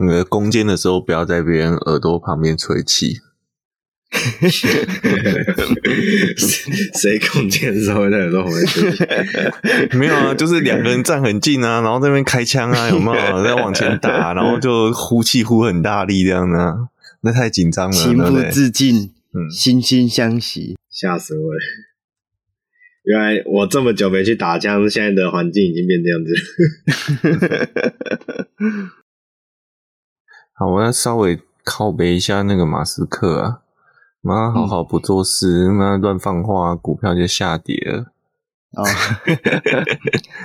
那个攻坚的时候不要在别人耳朵旁边吹气。谁攻坚的时候在耳朵旁边吹气？没有啊，就是两个人站很近啊，然后在那边开枪啊，有没有？在往前打，然后就呼气呼很大力这样的、啊，那太紧张了。情不自禁，嗯，惺惺相惜，吓死我了！原来我这么久没去打枪，现在的环境已经变这样子。好，我要稍微靠背一下那个马斯克啊，妈好好不做事，妈乱放话，股票就下跌了。哦，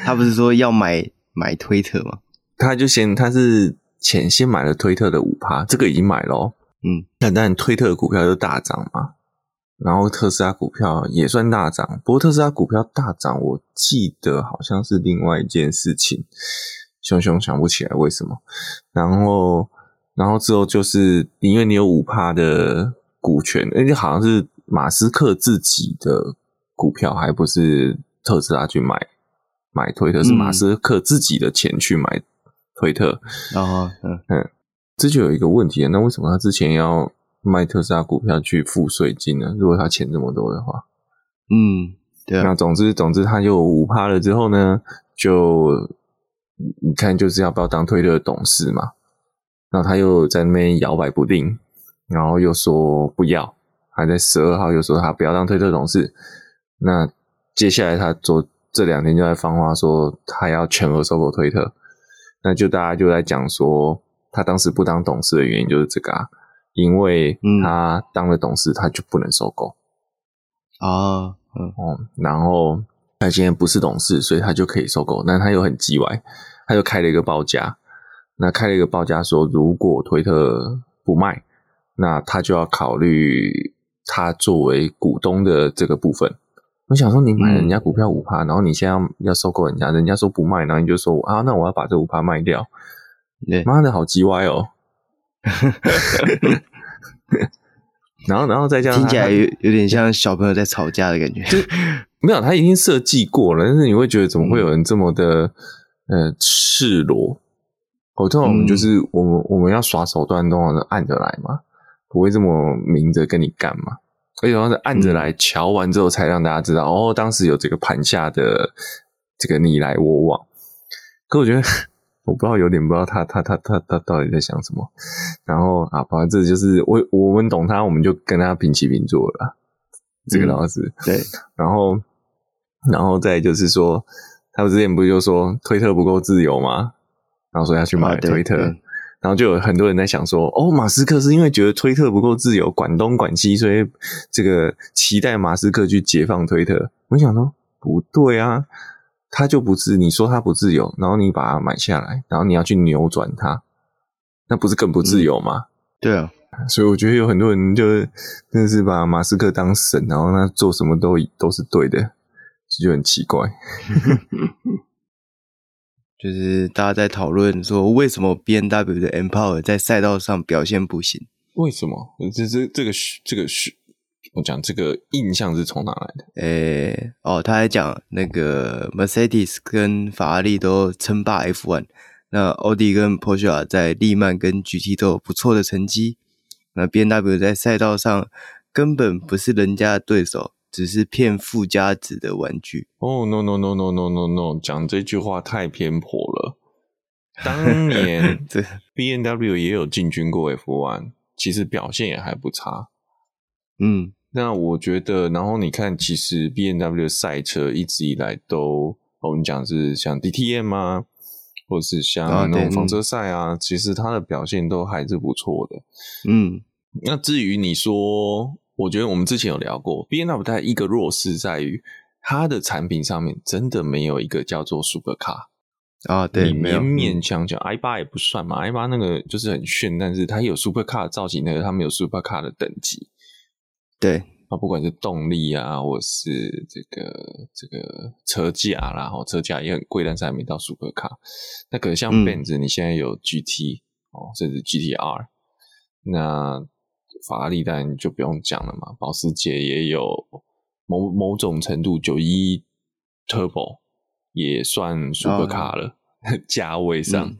他不是说要买买推特吗？他就先他是前先买了推特的五趴，这个已经买了哦。嗯，那当然推特的股票就大涨嘛。然后特斯拉股票也算大涨，不过特斯拉股票大涨，我记得好像是另外一件事情，熊熊想不起来为什么。然后，然后之后就是因为你有五趴的股权，而且好像是马斯克自己的股票，还不是特斯拉去买买推特，是马斯克自己的钱去买推特。然后，嗯嗯，这就有一个问题，那为什么他之前要？卖特斯拉股票去付税金呢？如果他钱这么多的话，嗯，对啊。那总之，总之他就五趴了之后呢，就你看就是要不要当推特的董事嘛？然后他又在那边摇摆不定，然后又说不要，还在十二号又说他不要当推特董事。那接下来他昨这两天就在放话说他要全额收购推特，那就大家就在讲说他当时不当董事的原因就是这个啊。因为他当了董事，嗯、他就不能收购啊，嗯哦，然后他今天不是董事，所以他就可以收购。但他又很叽歪，他就开了一个报价，那开了一个报价说，如果推特不卖，那他就要考虑他作为股东的这个部分。我想说，你买人家股票五趴，嗯，然后你现在要要收购人家，人家说不卖，然后你就说啊，那我要把这五趴卖掉，妈的好叽歪哦！然后，然后再加上听起来有有点像小朋友在吵架的感觉。没有，他已经设计过了，但是你会觉得怎么会有人这么的呃赤裸？哦，通常我们就是我们我们要耍手段，通常是暗着来嘛，不会这么明着跟你干嘛。而且，然后是按着来，瞧完之后才让大家知道，哦，当时有这个盘下的这个你来我往。可我觉得。我不知道，有点不知道他他他他他到底在想什么。然后啊，反正这就是我我们懂他，我们就跟他平起平坐了。这个老师、嗯、对，然后然后再就是说，他们之前不是就说推特不够自由吗？然后说要去买推特，啊、然后就有很多人在想说，哦，马斯克是因为觉得推特不够自由，管东管西，所以这个期待马斯克去解放推特。我想说，不对啊。他就不自，你说他不自由，然后你把它买下来，然后你要去扭转它，那不是更不自由吗？嗯、对啊，所以我觉得有很多人就是真的是把马斯克当神，然后他做什么都都是对的，就很奇怪。就是大家在讨论说，为什么 B N W 的 M Power 在赛道上表现不行？为什么？这这这个这个是。我讲这个印象是从哪来的？诶、欸，哦，他还讲那个 Mercedes 跟法拉利都称霸 F1，那奥迪跟 Porsche 在利曼跟 GT 都有不错的成绩。那 B N W 在赛道上根本不是人家的对手，只是骗附加值的玩具。哦、oh,，no no no no no no no，讲这句话太偏颇了。当年 这 BMW 也有进军过 F One，其实表现也还不差。嗯。那我觉得，然后你看，其实 B N W 赛车一直以来都，我们讲是像 DTM 啊，或者是像那种房车赛啊，啊其实它的表现都还是不错的。嗯，那至于你说，我觉得我们之前有聊过，B N W 它一个弱势在于它的产品上面真的没有一个叫做 Supercar 啊，对，你勉勉强强 i 八也不算嘛，i 八那个就是很炫，但是它有 Supercar 的造型，那个它没有 Supercar 的等级。对，啊，不管是动力啊，或是这个这个车架啦，后，车价也很贵，但是还没到 Supercar。那可能像 Benz，你现在有 GT 哦、嗯，甚至 GTR，那法拉利当然就不用讲了嘛，保时捷也有某某种程度九一 Turbo 也算 Supercar 了，价、哦、位上、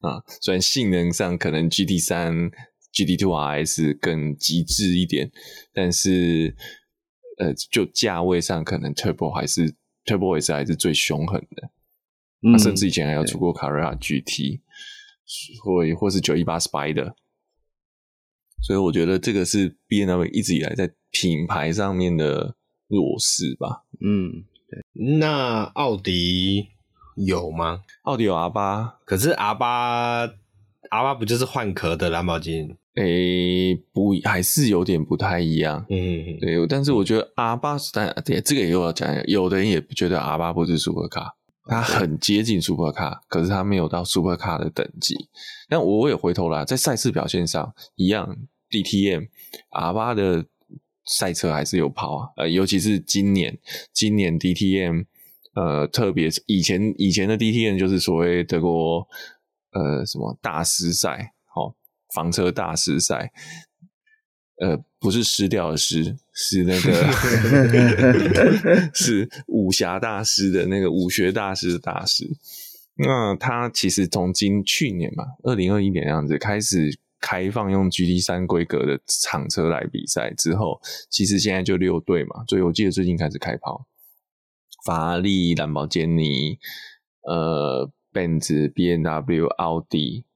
啊。虽然性能上可能 GT 三、GT Two RS 更极致一点，但是呃，就价位上可能 Turbo 还是 Turbo S 还是最凶狠的。嗯，甚至以前还有出过 Carrera GT，或或是九一八 Spider。所以我觉得这个是 B N W 一直以来在品牌上面的弱势吧。嗯，对。那奥迪有吗？奥迪有 R 八，可是 R 八 R 八不就是换壳的蓝宝坚？诶，不，还是有点不太一样。嗯，对。但是我觉得 R 八，但对这个也有要讲，有的人也觉得 R 八不是 Supercar，它很接近 Supercar，可是它没有到 Supercar 的等级。但我也回头了，在赛事表现上一样。DTM 阿巴的赛车还是有跑啊，呃，尤其是今年，今年 DTM，呃，特别以前以前的 DTM 就是所谓德国呃什么大师赛，好、哦，房车大师赛，呃，不是失掉的失，是那个 是武侠大师的那个武学大师的大师。那他其实从今去年嘛，二零二一年这样子开始。开放用 GT 三规格的厂车来比赛之后，其实现在就六队嘛，所以我记得最近开始开跑，法拉利、兰博基尼、呃，奔驰、B N W、奥迪，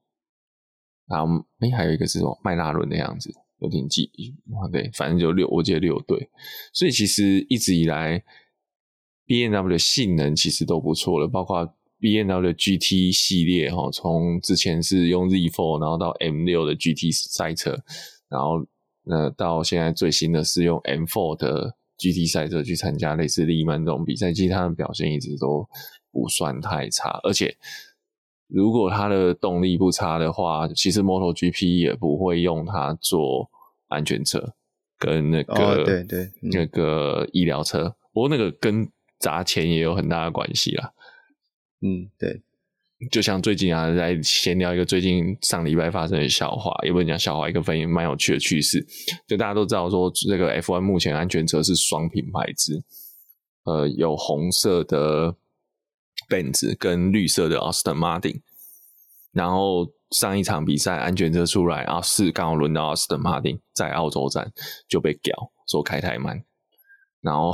然后哎，还有一个是什么迈拉伦的样子，有点记忆，对，反正就六，我记得六队，所以其实一直以来，B N W 的性能其实都不错了，包括。BMW 的 GT 系列哈，从之前是用 Z Four，然后到 M 六的 GT 赛车，然后呃到现在最新的是用 M Four 的 GT 赛车去参加类似利曼这种比赛，其实它的表现一直都不算太差，而且如果它的动力不差的话，其实 MotoGP 也不会用它做安全车跟那个、哦、对对、嗯、那个医疗车，不过那个跟砸钱也有很大的关系啦。嗯，对，就像最近啊，在闲聊一个最近上礼拜发生的笑话，也不能讲笑话，一个分蛮有趣的趣事。就大家都知道说，这个 F1 目前安全车是双品牌制，呃，有红色的 Benz 跟绿色的 Aston Martin。然后上一场比赛安全车出来啊，是刚好轮到 Aston Martin 在澳洲站就被屌说开太慢，然后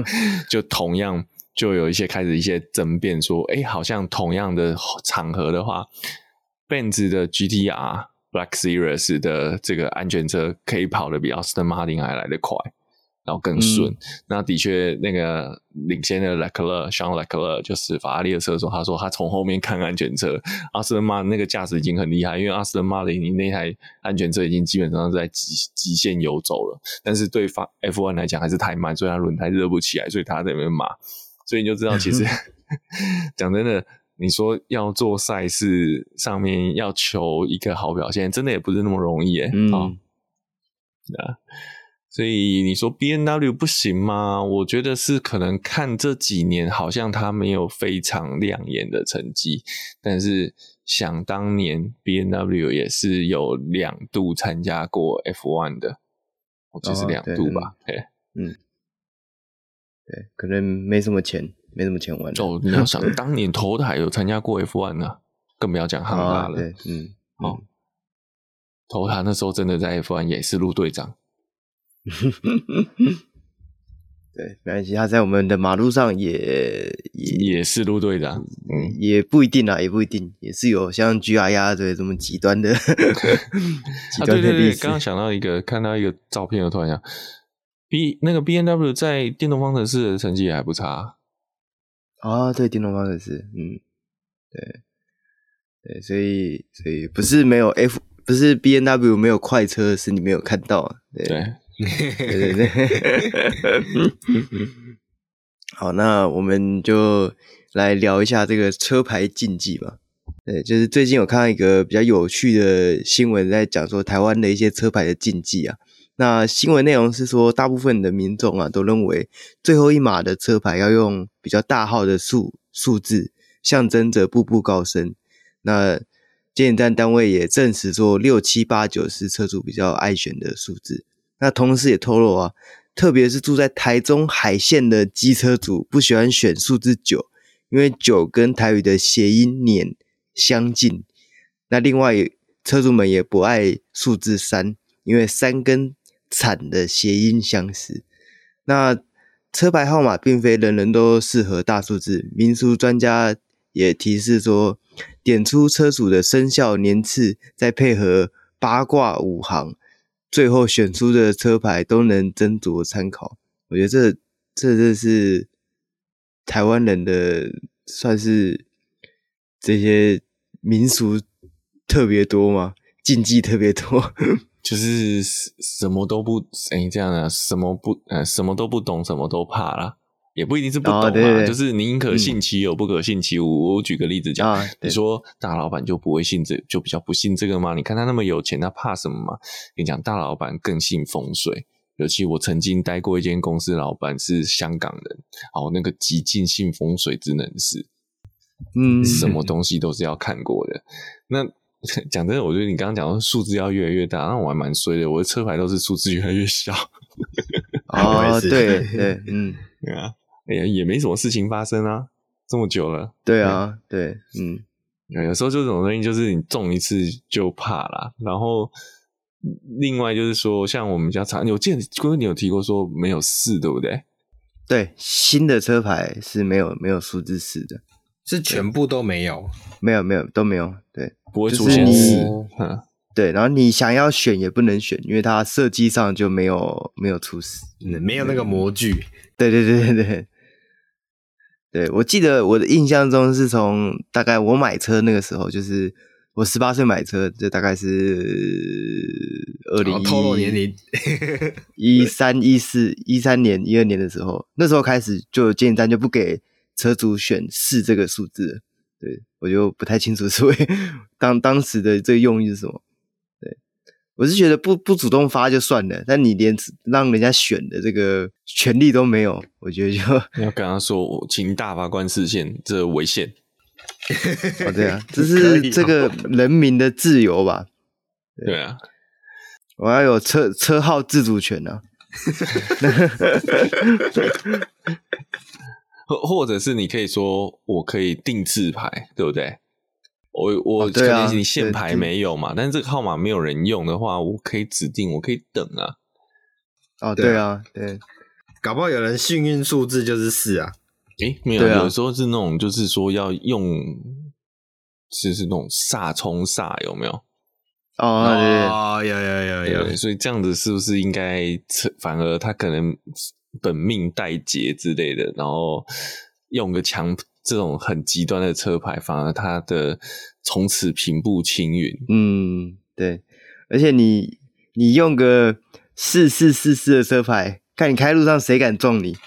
就同样。就有一些开始一些争辩，说，哎，好像同样的场合的话，Benz 的 GTR Black Series 的这个安全车可以跑得比 Aston Martin 还来得快，然后更顺。嗯、那的确，那个领先的 Leclerc，Charles Leclerc 就是法拉利的车手，他说他从后面看安全车，Aston Martin 那个驾驶已经很厉害，因为 Aston Martin 你那台安全车已经基本上是在极极限游走了，但是对法 F1 来讲还是太慢，所以他轮胎热不起来，所以他在那边骂。所以你就知道，其实 讲真的，你说要做赛事上面要求一个好表现，真的也不是那么容易诶。嗯，哦、所以你说 B N W 不行吗？我觉得是可能看这几年好像他没有非常亮眼的成绩，但是想当年，B N W 也是有两度参加过 F one 的，我记得是两度吧？对，嗯。对，可能没什么钱，没什么钱玩。哦，你要想 当年头台有参加过 F1 呢，更不要讲汉拉了。对，嗯，哦，头台那时候真的在 F1 也是路队长。对，没关系，他在我们的马路上也也也是路队长。嗯，也不一定啊，也不一定，也是有像 GIR 对这么极端的 极端的例子。刚刚想到一个，看到一个照片，我突然想。B 那个 B N W 在电动方程式的成绩也还不差啊，对，电动方程式，嗯，对，对，所以所以不是没有 F，不是 B N W 没有快车，是你没有看到，对，对，对对对。好，那我们就来聊一下这个车牌禁忌吧。对，就是最近有看到一个比较有趣的新闻，在讲说台湾的一些车牌的禁忌啊。那新闻内容是说，大部分的民众啊都认为最后一码的车牌要用比较大号的数数字，象征着步步高升。那检验站单位也证实说，六七八九是车主比较爱选的数字。那同时也透露啊，特别是住在台中海线的机车主不喜欢选数字九，因为九跟台语的谐音“碾”相近，那另外车主们也不爱数字三，因为三跟惨的谐音相似。那车牌号码并非人人都适合大数字，民俗专家也提示说，点出车主的生肖年次，再配合八卦五行，最后选出的车牌都能斟酌参考。我觉得这这这是台湾人的算是这些民俗特别多吗？禁忌特别多。就是什么都不哎、欸，这样的什么不呃，什么都不懂，什么都怕啦，也不一定是不懂啊。哦、对对对，就是宁可信其有，嗯、不可信其无。我举个例子讲，哦、你说大老板就不会信这，就比较不信这个吗？你看他那么有钱，他怕什么吗？跟你讲，大老板更信风水。尤其我曾经待过一间公司，老板是香港人，哦，那个极尽信风水之能事，嗯，什么东西都是要看过的。那。讲真的，我觉得你刚刚讲的数字要越来越大，那我还蛮衰的。我的车牌都是数字越来越小。哦，对 对，嗯，对啊，哎呀，也没什么事情发生啊，这么久了。对啊，对，嗯，有时候就这种东西，就是你中一次就怕啦。然后另外就是说，像我们家常，我记得哥哥你有提过说没有四，对不对？对，新的车牌是没有没有数字四的。是全部都没有，没有没有都没有，对，不会出现四，对，然后你想要选也不能选，因为它设计上就没有没有出四，嗯，没有那个模具，对对对对。对，对我记得我的印象中是从大概我买车那个时候，就是我十八岁买车，就大概是二零透露年龄 一三一四一三年一二年的时候，那时候开始就建站就不给。车主选四这个数字，对，我就不太清楚 所谓当当时的这个用意是什么。对，我是觉得不不主动发就算了，但你连让人家选的这个权利都没有，我觉得就 要跟他说，我请大法官视线，这违宪。哦，对啊，这是这个人民的自由吧？对，对啊，我要有车车号自主权呢、啊。或或者是你可以说，我可以定制牌，对不对？我我可能你现牌没有嘛，但是这个号码没有人用的话，我可以指定，我可以等啊。哦，对啊，对，搞不好有人幸运数字就是四啊。诶，没有，有时候是那种就是说要用，就是那种煞冲煞，有没有？哦，有有有有，所以这样子是不是应该反而他可能？本命带劫之类的，然后用个强这种很极端的车牌，反而他的从此平步青云。嗯，对，而且你你用个四四四四的车牌，看你开路上谁敢撞你？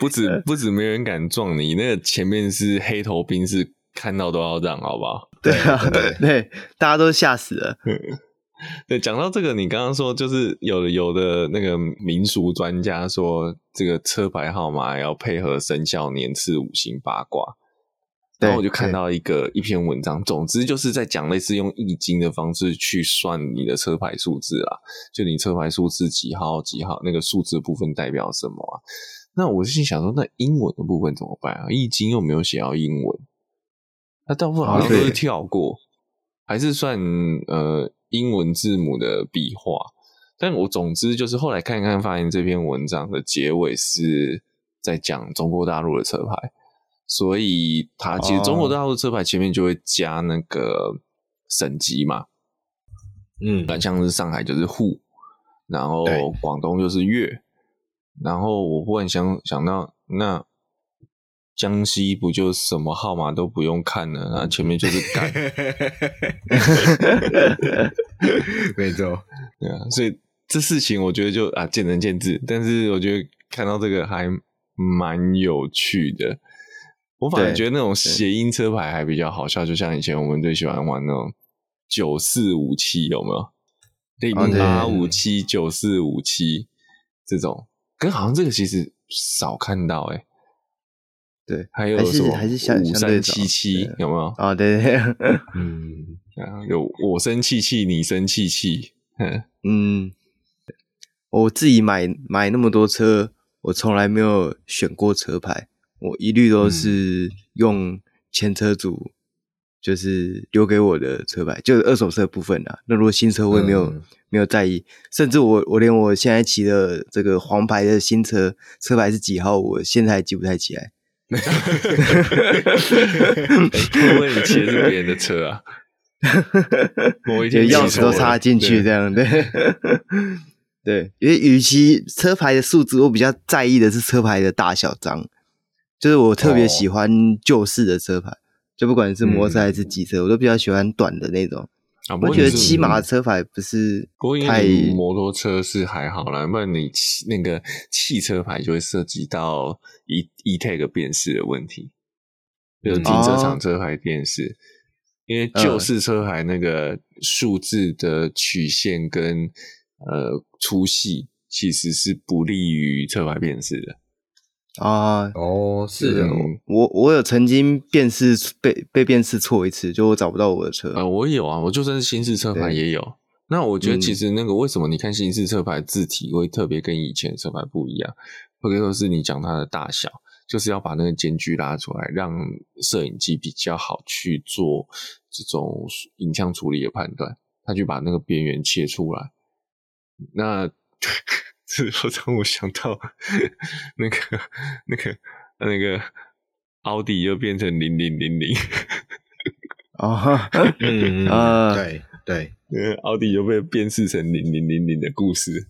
不止不止没人敢撞你，那个前面是黑头兵，是看到都要让，好不好？对啊，对，对，大家都吓死了。对，讲到这个，你刚刚说就是有的有的那个民俗专家说，这个车牌号码要配合生肖年次、五行八卦。然后我就看到一个一篇文章，总之就是在讲类似用易经的方式去算你的车牌数字啊，就你车牌数字几号几号，那个数字的部分代表什么啊？那我就心想说，那英文的部分怎么办啊？易经又没有写到英文，那大部分好像都是跳过，还是算呃。英文字母的笔画，但我总之就是后来看一看，发现这篇文章的结尾是在讲中国大陆的车牌，所以它其实中国大陆的车牌前面就会加那个省级嘛，嗯，像是上海就是沪，然后广东就是粤，然后我忽然想想到那。江西不就什么号码都不用看了，然后前面就是干，没错，对啊，所以这事情我觉得就啊见仁见智，但是我觉得看到这个还蛮有趣的。我反而觉得那种谐音车牌还比较好笑，就像以前我们最喜欢玩那种九四五七，有没有？零八五七九四五七这种，跟好像这个其实少看到哎、欸。对，还有什么五三七七有没有？啊、哦，对对，嗯，有我生气气，你生气气，嗯，我自己买买那么多车，我从来没有选过车牌，我一律都是用前车主就是留给我的车牌，就是二手车部分啊。那如果新车我也没有、嗯、没有在意，甚至我我连我现在骑的这个黄牌的新车车牌是几号，我现在还记不太起来。会不会你骑的是别人的车啊？某一天钥匙都插进去这样，对。对，因为与其车牌的数字，我比较在意的是车牌的大小张，就是我特别喜欢旧式的车牌，哦、就不管是摩托车还是机车，嗯、我都比较喜欢短的那种。啊、我觉得骑马的车牌不是太，摩托车是还好啦，不然你骑那个汽车牌就会涉及到 e e tag 辨识的问题，就是停车场车牌辨识。哦因为旧式车牌那个数字的曲线跟、嗯、呃粗细其实是不利于车牌辨识的啊。哦，是的，嗯、我我有曾经辨识被被辨识错一次，就我找不到我的车。呃，我有啊，我就算是新式车牌也有。那我觉得其实那个为什么你看新式车牌字体会特别跟以前车牌不一样，或者说是你讲它的大小。就是要把那个间距拉出来，让摄影机比较好去做这种影像处理的判断。他去把那个边缘切出来，那这让我想到那个那个那个奥迪又变成零零零零啊，嗯 啊，对对，奥迪又被辨识成零零零零的故事。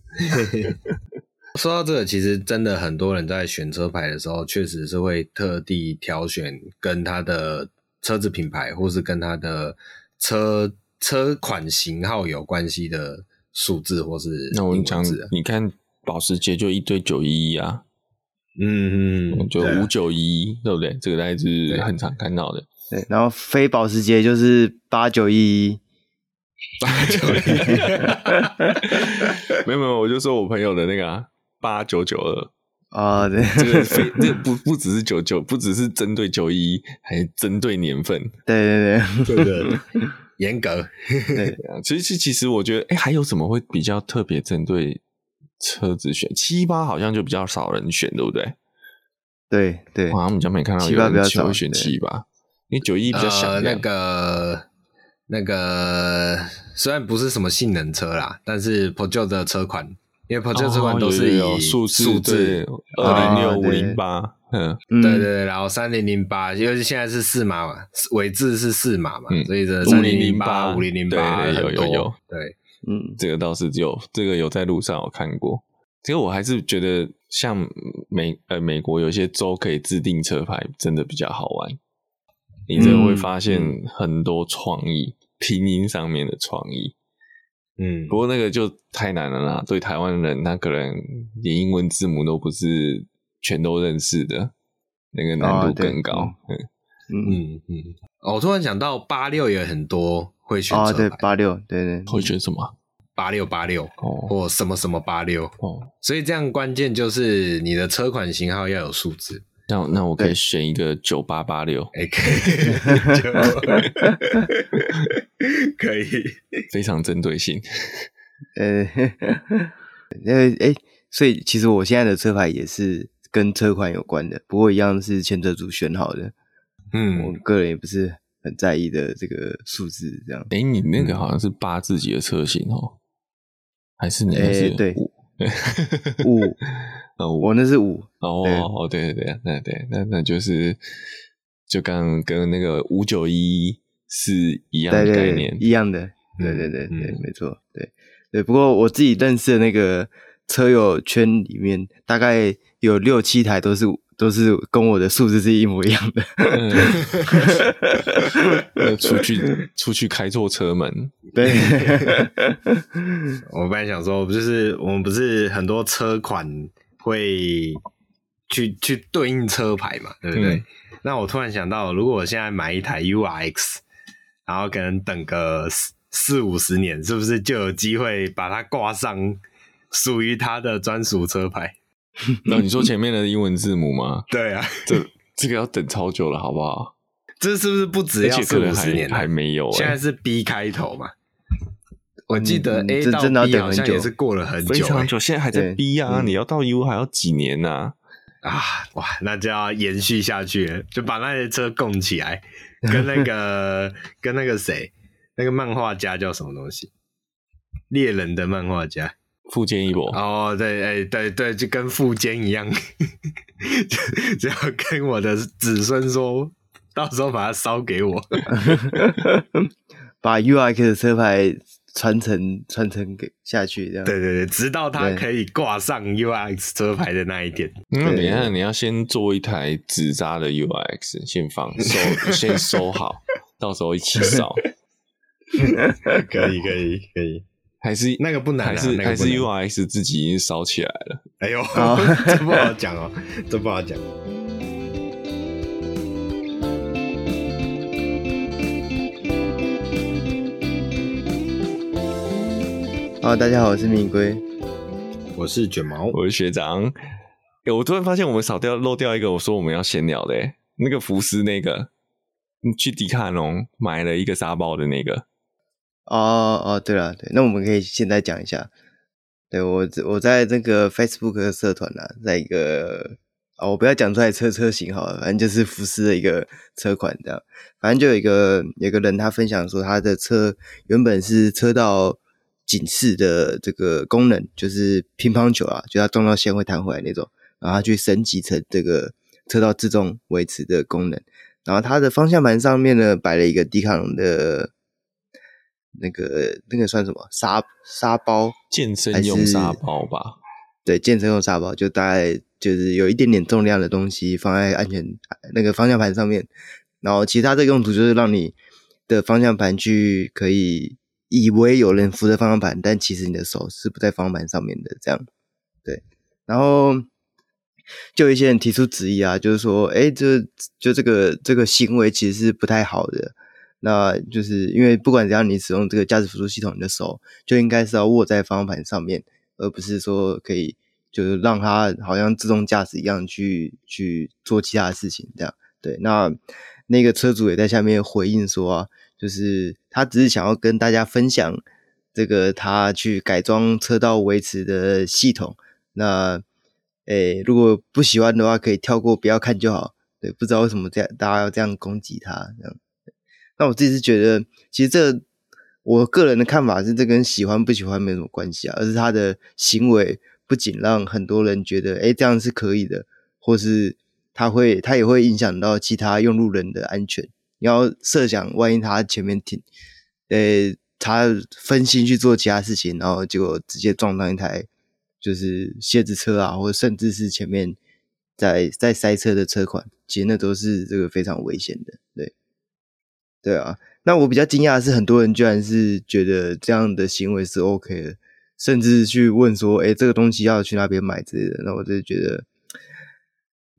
说到这个，其实真的很多人在选车牌的时候，确实是会特地挑选跟他的车子品牌，或是跟他的车车款型号有关系的数字，或是那我讲，你看保时捷就一堆九一一啊，嗯嗯，就五九一，对不对？这个大概是很常看到的。对，然后非保时捷就是八九一一，八九一，没有没有，我就说我朋友的那个啊。八九九二啊，对，这个非这个不不只是九九，不只是针对九一，还针对年份。对对对，这个严格。对，其实其实我觉得，哎，还有什么会比较特别针对车子选？七八好像就比较少人选，对不对？对对，好像比较没看到有人会选七八，因为九一比较小。那个那个虽然不是什么性能车啦，但是 Peugeot 的车款。因为 p o j o 车款都是以数字二零六五零八，嗯，对对对，然后三零零八，因为现在是四码嘛，尾字是四码嘛，嗯、所以这三零零八五零零八有有有，对，嗯，这个倒是有，这个有在路上有看过。其实我还是觉得像美呃美国有些州可以制定车牌，真的比较好玩。你真的会发现很多创意，拼音上面的创意。嗯，不过那个就太难了啦。对台湾人，他可能连英文字母都不是全都认识的，那个难度更高。哦、嗯嗯嗯。哦，我突然想到八六也很多会选车牌，哦、对八六，对对，会选什么？八六八六哦，或什么什么八六哦。所以这样关键就是你的车款型号要有数字。那那我可以选一个九八八六，哎，可以，可以，非常针对性。呃，因为哎，所以其实我现在的车牌也是跟车款有关的，不过一样是前车主选好的。嗯，我个人也不是很在意的这个数字，这样。哎，你那个好像是八自己的车型哦，还是你那是对五？哦，我那是五哦哦，对对对，那对，那那就是就刚跟那个五九一是一样的概念，一样的，对对对对，没错，对对。不过我自己认识的那个车友圈里面，大概有六七台都是都是跟我的数字是一模一样的。出去出去开错车门，对。我本来想说，不就是我们不是很多车款。会去去对应车牌嘛，对不对？嗯、那我突然想到，如果我现在买一台 URX，然后可能等个四四五十年，是不是就有机会把它挂上属于它的专属车牌？那你说前面的英文字母吗？对啊，这这个要等超久了，好不好？这是不是不止要四五十年还没有、欸？现在是 B 开头嘛？我记得 A 到 B 好像也是过了很久，非常久，现在还在 B 啊！你要到 U 还要几年呢？啊，哇，那就要延续下去了，就把那些车供起来，跟那个 跟那个谁，那个漫画家叫什么东西？猎人的漫画家富坚一博。哦，对，哎，对对，就跟富坚一样，就就要跟我的子孙说，到时候把它烧给我，把 UX 的车牌。传承传承给下去，这样对对对，直到它可以挂上 UX 车牌的那一天。那等一下，你要先做一台纸扎的 UX，先放收，先收好，到时候一起烧。可以可以可以，还是那个不难，还是还是 UX 自己已经烧起来了。哎呦，这不好讲哦，这不好讲。好，大家好，我是米龟，我是卷毛，我是学长。欸，我突然发现我们少掉漏掉一个，我说我们要闲聊的，那个福斯那个，你去迪卡侬买了一个沙包的那个。哦哦，对了，对，那我们可以现在讲一下。对，我我在这个 Facebook 的社团呢，在一个哦，我不要讲出来车车型好了，反正就是福斯的一个车款这样。反正就有一个有一个人他分享说，他的车原本是车道。警示的这个功能就是乒乓球啊，就它撞到线会弹回来那种，然后他去升级成这个车道自动维持的功能。然后它的方向盘上面呢，摆了一个迪卡侬的那个那个算什么沙沙包？健身用沙包吧？对，健身用沙包，就大概就是有一点点重量的东西放在安全那个方向盘上面。然后其他的用途就是让你的方向盘去可以。以为有人扶着方向盘，但其实你的手是不在方向盘上面的，这样对。然后就有一些人提出质疑啊，就是说，哎，这就这个这个行为其实是不太好的。那就是因为不管怎样，你使用这个驾驶辅助系统，你的手就应该是要握在方向盘上面，而不是说可以就是让它好像自动驾驶一样去去做其他的事情，这样对。那那个车主也在下面回应说啊。就是他只是想要跟大家分享这个他去改装车道维持的系统。那，诶，如果不喜欢的话，可以跳过，不要看就好。对，不知道为什么这样，大家要这样攻击他这样。那我自己是觉得，其实这我个人的看法是，这跟喜欢不喜欢没什么关系啊，而是他的行为不仅让很多人觉得，诶，这样是可以的，或是他会，他也会影响到其他用路人的安全。你要设想，万一他前面停，呃，他分心去做其他事情，然后结果直接撞到一台就是蝎子车啊，或者甚至是前面在在塞车的车款，其实那都是这个非常危险的，对，啊。那我比较惊讶的是，很多人居然是觉得这样的行为是 OK 的，甚至去问说，哎，这个东西要去哪边买之类的，那我就觉得。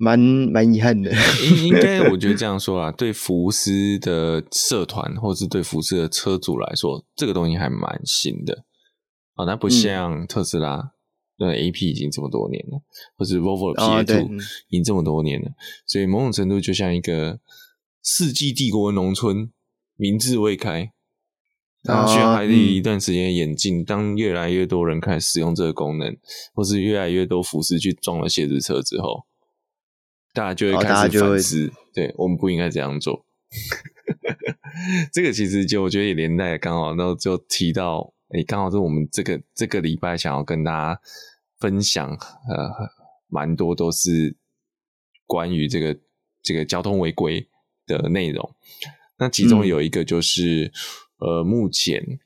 蛮蛮遗憾的，应应该 我觉得这样说啊，对福斯的社团或是对福斯的车主来说，这个东西还蛮新的啊，那不像特斯拉，对、嗯、AP 已经这么多年了，或是 Volvo PA2 已经这么多年了，所以某种程度就像一个世纪帝国的农村，民智未开，它需要还得一段时间演进。当越来越多人开始使用这个功能，或是越来越多服饰去撞了鞋子车之后。大家就会开始反思，对，我们不应该这样做。这个其实就我觉得也连带刚好，然后就提到，诶，刚好是我们这个这个礼拜想要跟大家分享，呃，蛮多都是关于这个这个交通违规的内容。那其中有一个就是，嗯、呃，目前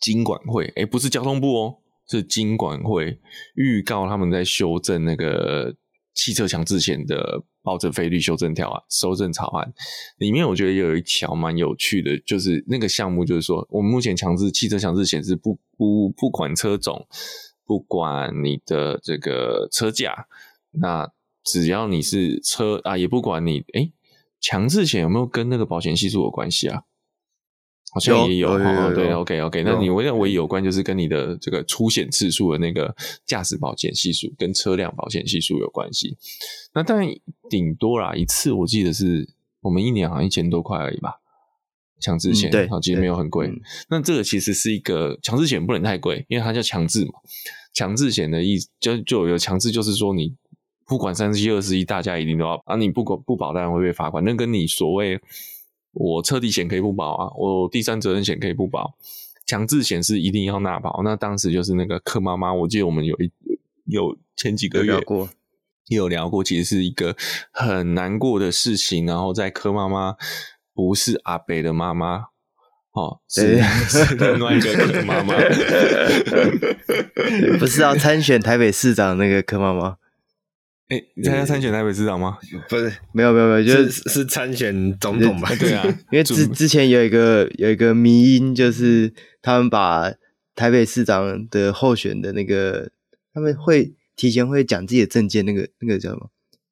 金管会，诶，不是交通部哦，是金管会预告他们在修正那个。汽车强制险的报证费率修正条啊，修正草案里面，我觉得有一条蛮有趣的，就是那个项目，就是说，我们目前强制汽车强制险是不不不管车种，不管你的这个车价，那只要你是车啊，也不管你诶，强制险有没有跟那个保险系数有关系啊？好像也有，对，OK OK，那你唯一唯一有关就是跟你的这个出险次数的那个驾驶保险系数跟车辆保险系数有关系。那当然顶多啦，一次我记得是我们一年好像一千多块而已吧，强制险，对，其实没有很贵。那这个其实是一个强制险不能太贵，因为它叫强制嘛。强制险的意思就就有强制，就是说你不管三十亿、二十一，大家一定都要啊！你不不保当然会被罚款。那跟你所谓我车体险可以不保啊，我第三责任险可以不保，强制险是一定要纳保。那当时就是那个柯妈妈，我记得我们有一有前几个月聊过，有聊过，其实是一个很难过的事情。然后在柯妈妈不是阿北的妈妈。哦，是是 另外一个柯妈妈，不是要参选台北市长那个柯妈妈？哎、欸，你参加参选台北市长吗？不是，没有没有没有，就是是，是参选总统吧？对啊，因为之之前有一个有一个迷因，就是他们把台北市长的候选的那个，他们会提前会讲自己的政见，那个那个叫什么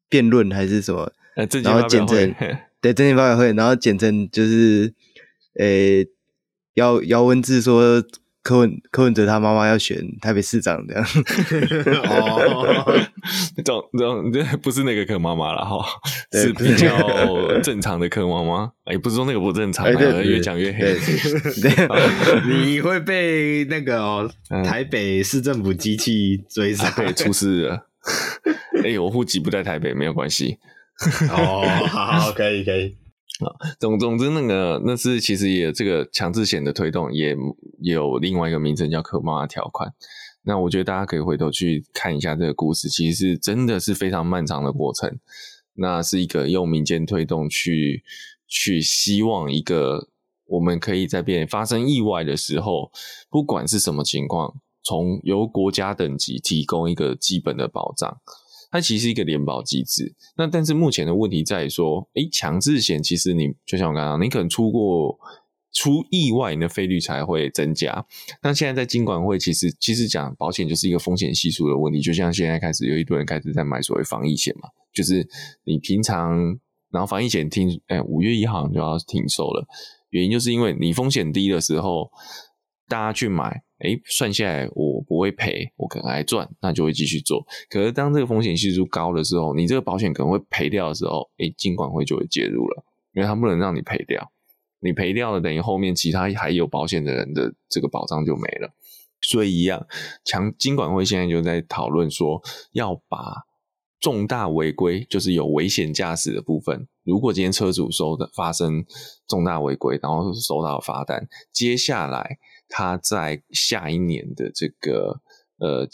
辩论还是什么？呃，然后简称 对政见发表会，然后简称就是。诶、欸，姚姚文智说柯文柯文哲他妈妈要选台北市长这样。哦，这种这种这不是那个柯妈妈了哈，是比较正常的柯妈妈。也、欸、不是说那个不正常，欸、越讲越黑。你会被那个、哦、台北市政府机器追杀，对、嗯，出事了。哎、欸，我户籍不在台北，没有关系。哦，好，可以可以。啊，总总之，那个那是其实也这个强制险的推动，也也有另外一个名称叫可妈妈条款。那我觉得大家可以回头去看一下这个故事，其实是真的是非常漫长的过程。那是一个用民间推动去去希望一个我们可以在变发生意外的时候，不管是什么情况，从由国家等级提供一个基本的保障。它其实是一个联保机制，那但是目前的问题在于说，诶，强制险其实你就像我刚刚，你可能出过出意外，你的费率才会增加。那现在在金管会，其实其实讲保险就是一个风险系数的问题，就像现在开始有一堆人开始在买所谓防疫险嘛，就是你平常然后防疫险听，诶，五月一号就要停售了，原因就是因为你风险低的时候，大家去买。诶，算下来我不会赔，我可能还赚，那就会继续做。可是当这个风险系数高的时候，你这个保险可能会赔掉的时候，诶，金管会就会介入了，因为它不能让你赔掉，你赔掉了，等于后面其他还有保险的人的这个保障就没了。所以一样，强金管会现在就在讨论说，要把重大违规，就是有危险驾驶的部分，如果今天车主收的发生重大违规，然后收到罚单，接下来。他在下一年的这个呃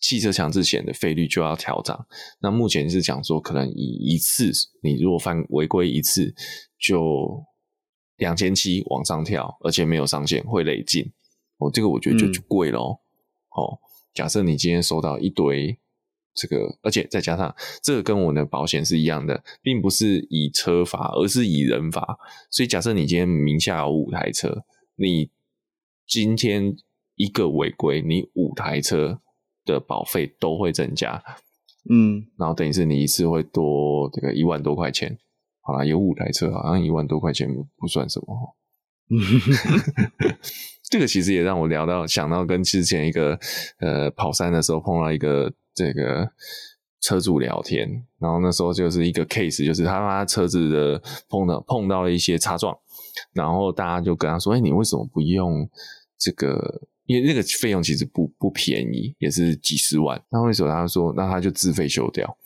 汽车强制险的费率就要调涨。那目前是讲说，可能以一次你如果犯违规一次就两千七往上跳，而且没有上限，会累进。哦，这个我觉得就就贵咯哦。哦，假设你今天收到一堆这个，而且再加上这个跟我的保险是一样的，并不是以车罚，而是以人罚。所以假设你今天名下有五台车，你今天一个违规，你五台车的保费都会增加，嗯，然后等于是你一次会多这个一万多块钱。好啦，有五台车，好像一万多块钱不算什么。这个其实也让我聊到想到跟之前一个呃跑山的时候碰到一个这个车主聊天，然后那时候就是一个 case，就是他他车子的碰到碰到了一些擦撞，然后大家就跟他说：“哎，你为什么不用？”这个因为那个费用其实不不便宜，也是几十万。那为什么他说，那他就自费修掉？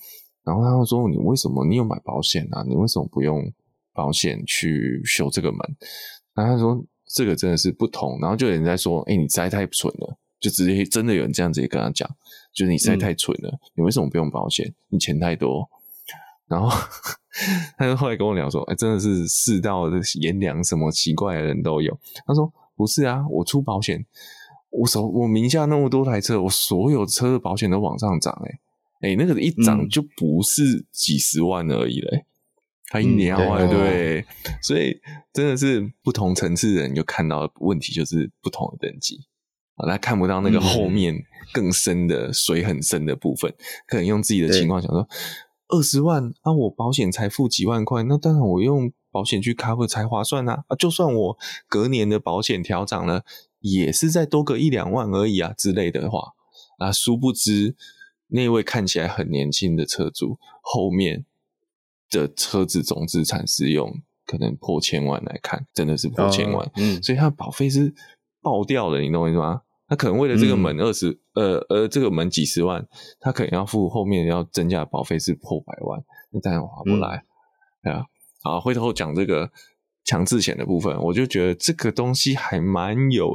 然后他说，你为什么你有买保险啊？你为什么不用保险去修这个门？然后他说，这个真的是不同。然后就有人在说，哎，你实在太蠢了，就直接真的有人这样子跟他讲，就是你实在太蠢了，嗯、你为什么不用保险？你钱太多。然后 他就后来跟我聊说，哎，真的是世道的炎凉，什么奇怪的人都有。他说。不是啊，我出保险，我手我名下那么多台车，我所有车的保险都往上涨，哎，哎，那个一涨就不是几十万而已嘞，他一年啊，对，对，所以真的是不同层次的人就看到问题就是不同的等级。啊，他看不到那个后面更深的水很深的部分，可能用自己的情况想说，二十万啊，我保险才付几万块，那当然我用。保险去 cover 才划算啊！啊，就算我隔年的保险调涨了，也是再多个一两万而已啊之类的话啊，殊不知那位看起来很年轻的车主后面的车子总资产是用可能破千万来看，真的是破千万，哦、嗯，所以他的保费是爆掉了，你懂我意思吗？他可能为了这个门二十、嗯，呃呃，这个门几十万，他可能要付后面要增加的保费是破百万，那当然划不来，对、嗯、啊。啊，回头讲这个强制险的部分，我就觉得这个东西还蛮有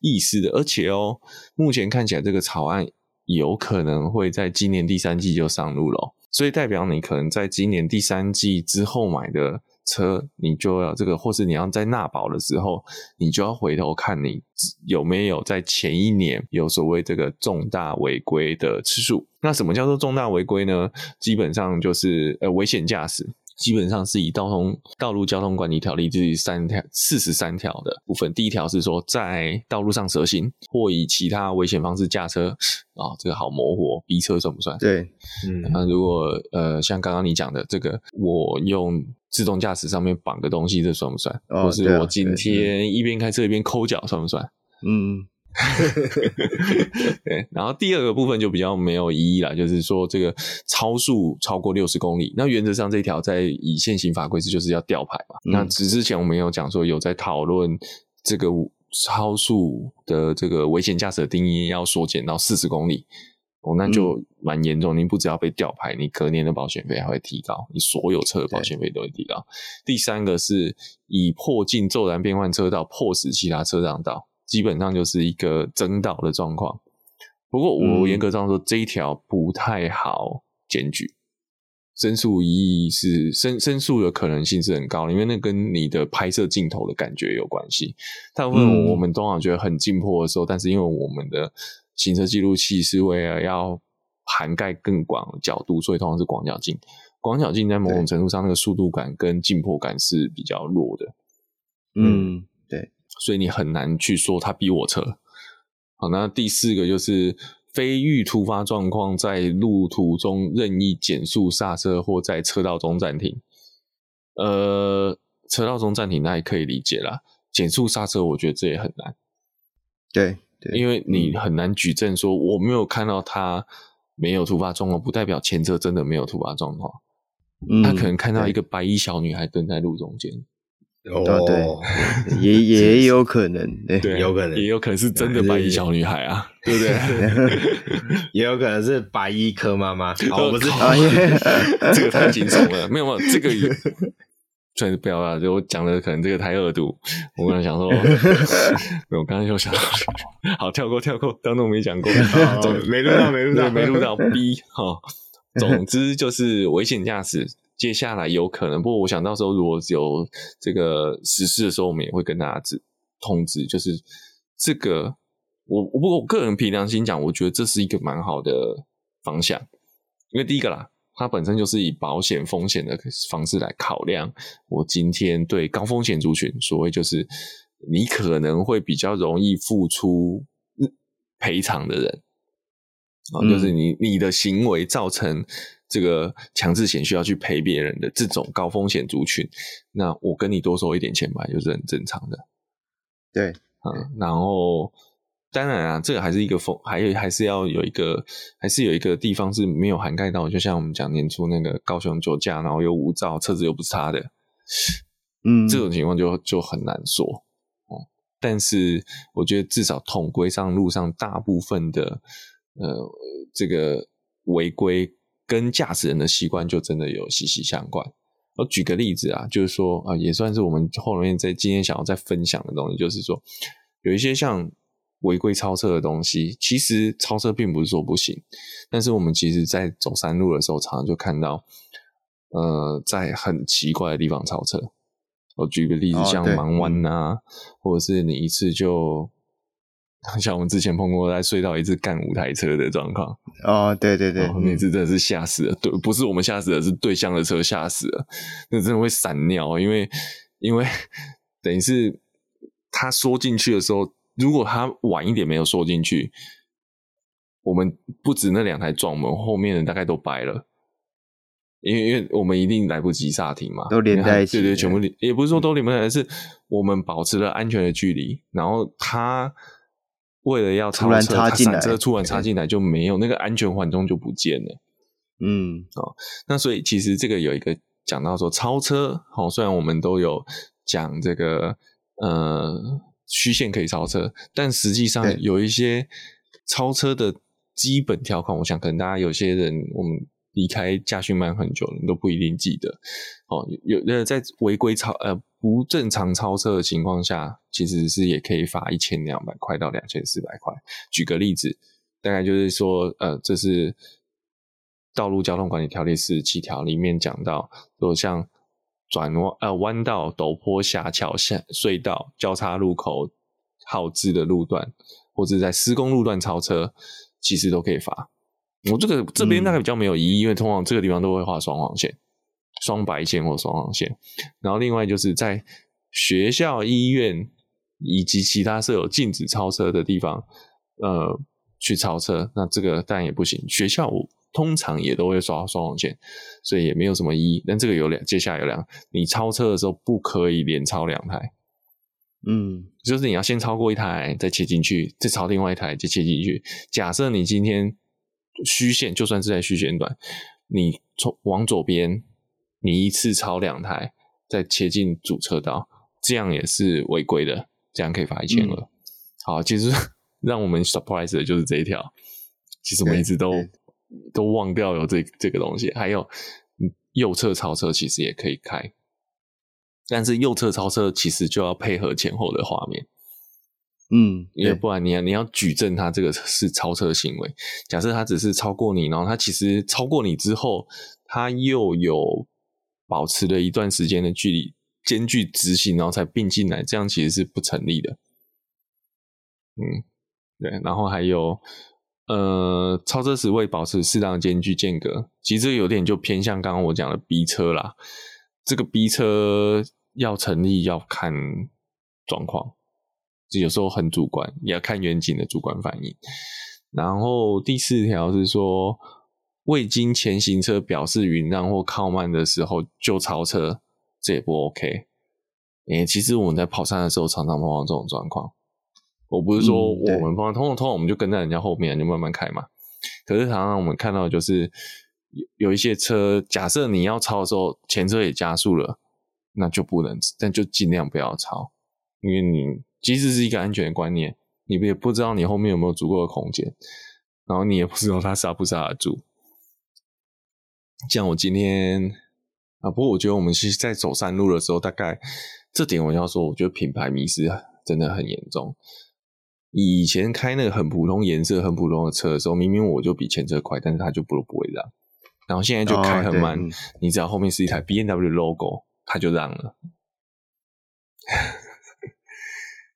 意思的，而且哦，目前看起来这个草案有可能会在今年第三季就上路了，所以代表你可能在今年第三季之后买的车，你就要这个，或是你要在纳保的时候，你就要回头看你有没有在前一年有所谓这个重大违规的次数。那什么叫做重大违规呢？基本上就是呃危险驾驶。基本上是以道通道路交通管理条例第三条四十三条的部分，第一条是说在道路上蛇行或以其他危险方式驾车啊、哦，这个好模糊，逼车算不算？对，嗯，那如果呃像刚刚你讲的这个，我用自动驾驶上面绑个东西，这算不算？哦、或是我今天一边开车一边抠脚，算不算？嗯。对，然后第二个部分就比较没有意义了，就是说这个超速超过六十公里，那原则上这条在以现行法规是就是要吊牌嘛。嗯、那之之前我们有讲说有在讨论这个超速的这个危险驾驶的定义要缩减到四十公里，哦，那就蛮严重。你不只要被吊牌，你隔年的保险费还会提高，你所有车的保险费都会提高。第三个是以迫近骤然变换车道，迫使其他车让道。基本上就是一个争道的状况，不过我严格上说，这一条不太好检举，申诉意义是申申诉的可能性是很高的，因为那跟你的拍摄镜头的感觉有关系。大部分我们通常觉得很紧迫的时候，但是因为我们的行车记录器是为了要涵盖更广的角度，所以通常是广角镜。广角镜在某种程度上，那个速度感跟紧迫感是比较弱的。嗯。所以你很难去说他逼我车。好，那第四个就是非遇突发状况，在路途中任意减速刹车或在车道中暂停。呃，车道中暂停那也可以理解啦，减速刹车我觉得这也很难。对，对，因为你很难举证说我没有看到他没有突发状况，不代表前车真的没有突发状况。嗯，他可能看到一个白衣小女孩蹲在路中间。哦，对，也也有可能，对，对，有可能，也有可能是真的白衣小女孩啊，对不对？也有可能是白衣柯妈妈。哦，不是，这个太惊悚了，没有没有，这个算是不要了。就我讲的，可能这个太恶毒。我刚才想说，我刚才就想，好跳过跳过，当中没讲过，没录到，没录到，没录到 B 哈。总之就是危险驾驶。接下来有可能，不过我想到时候如果有这个实施的时候，我们也会跟大家知通知。就是这个，我我不过我个人凭良心讲，我觉得这是一个蛮好的方向。因为第一个啦，它本身就是以保险风险的方式来考量。我今天对高风险族群，所谓就是你可能会比较容易付出赔偿的人啊，就是你你的行为造成。这个强制险需要去赔别人的这种高风险族群，那我跟你多收一点钱吧，就是很正常的。对，嗯，然后当然啊，这个还是一个风，还有还是要有一个，还是有一个地方是没有涵盖到，就像我们讲年初那个高雄酒驾，然后又无照，车子又不是他的，嗯，这种情况就就很难说。但是我觉得至少统规上路上大部分的呃这个违规。跟驾驶人的习惯就真的有息息相关。我举个例子啊，就是说啊，也算是我们后面在今天想要再分享的东西，就是说有一些像违规超车的东西，其实超车并不是说不行，但是我们其实在走山路的时候，常常就看到，呃，在很奇怪的地方超车。我举个例子，像盲弯啊，或者是你一次就。像我们之前碰过在隧道一次干五台车的状况哦，对对对，那次真的是吓死了，对，不是我们吓死了，是对向的车吓死了，那真的会闪尿，因为因为等于是他缩进去的时候，如果他晚一点没有缩进去，我们不止那两台撞，我们后面的大概都掰了，因为因为我们一定来不及刹停嘛，都连在一起，对对，全部连，也不是说都连不起来，是我们保持了安全的距离，然后他。为了要超车，插进来车突然插进来就没有那个安全缓冲就不见了。嗯，哦，那所以其实这个有一个讲到说超车，好，虽然我们都有讲这个呃虚线可以超车，但实际上有一些超车的基本条款，我想可能大家有些人我们离开驾训班很久，你都不一定记得。哦，有呃在违规超呃不正常超车的情况下，其实是也可以罚一千两百块到两千四百块。举个例子，大概就是说，呃，这是《道路交通管理条例》四十七条里面讲到，说像。转弯呃弯道、陡坡、峡桥、下隧道、交叉路口、号志的路段，或者在施工路段超车，其实都可以罚。我这个这边大概比较没有疑义，嗯、因为通常这个地方都会画双黄线、双白线或双黄线。然后另外就是在学校、医院以及其他设有禁止超车的地方，呃，去超车，那这个当然也不行。学校通常也都会刷双黄线，所以也没有什么意义。但这个有两，接下来有两，你超车的时候不可以连超两台，嗯，就是你要先超过一台再切进去，再超另外一台再切进去。假设你今天虚线，就算是在虚线段，你从往左边，你一次超两台再切进主车道，这样也是违规的，这样可以罚一千二。好，其实 让我们 surprise 的就是这一条，其实我们一直都。都忘掉有这这个东西，还有右侧超车其实也可以开，但是右侧超车其实就要配合前后的画面，嗯，因为不然你要你要举证他这个是超车行为。假设他只是超过你，然后他其实超过你之后，他又有保持了一段时间的距离，间距直行，然后才并进来，这样其实是不成立的。嗯，对，然后还有。呃，超车时未保持适当的间距间隔，其实这有点就偏向刚刚我讲的 B 车啦。这个 B 车要成立要看状况，这有时候很主观，也要看远景的主观反应。然后第四条是说，未经前行车表示云让或靠慢的时候就超车，这也不 OK。诶，其实我们在跑山的时候常常碰到这种状况。我不是说我们碰、嗯、通常通常我们就跟在人家后面就慢慢开嘛，可是常常我们看到就是有有一些车，假设你要超的时候，前车也加速了，那就不能，但就尽量不要超，因为你即使是一个安全的观念，你也不知道你后面有没有足够的空间，然后你也不知道它刹不刹得住。像我今天啊，不过我觉得我们其实在走山路的时候，大概这点我要说，我觉得品牌迷失真的很严重。以前开那个很普通颜色、很普通的车的时候，明明我就比前车快，但是他就不不会让。然后现在就开很慢，哦、你只要后面是一台 BMW logo，他就让了。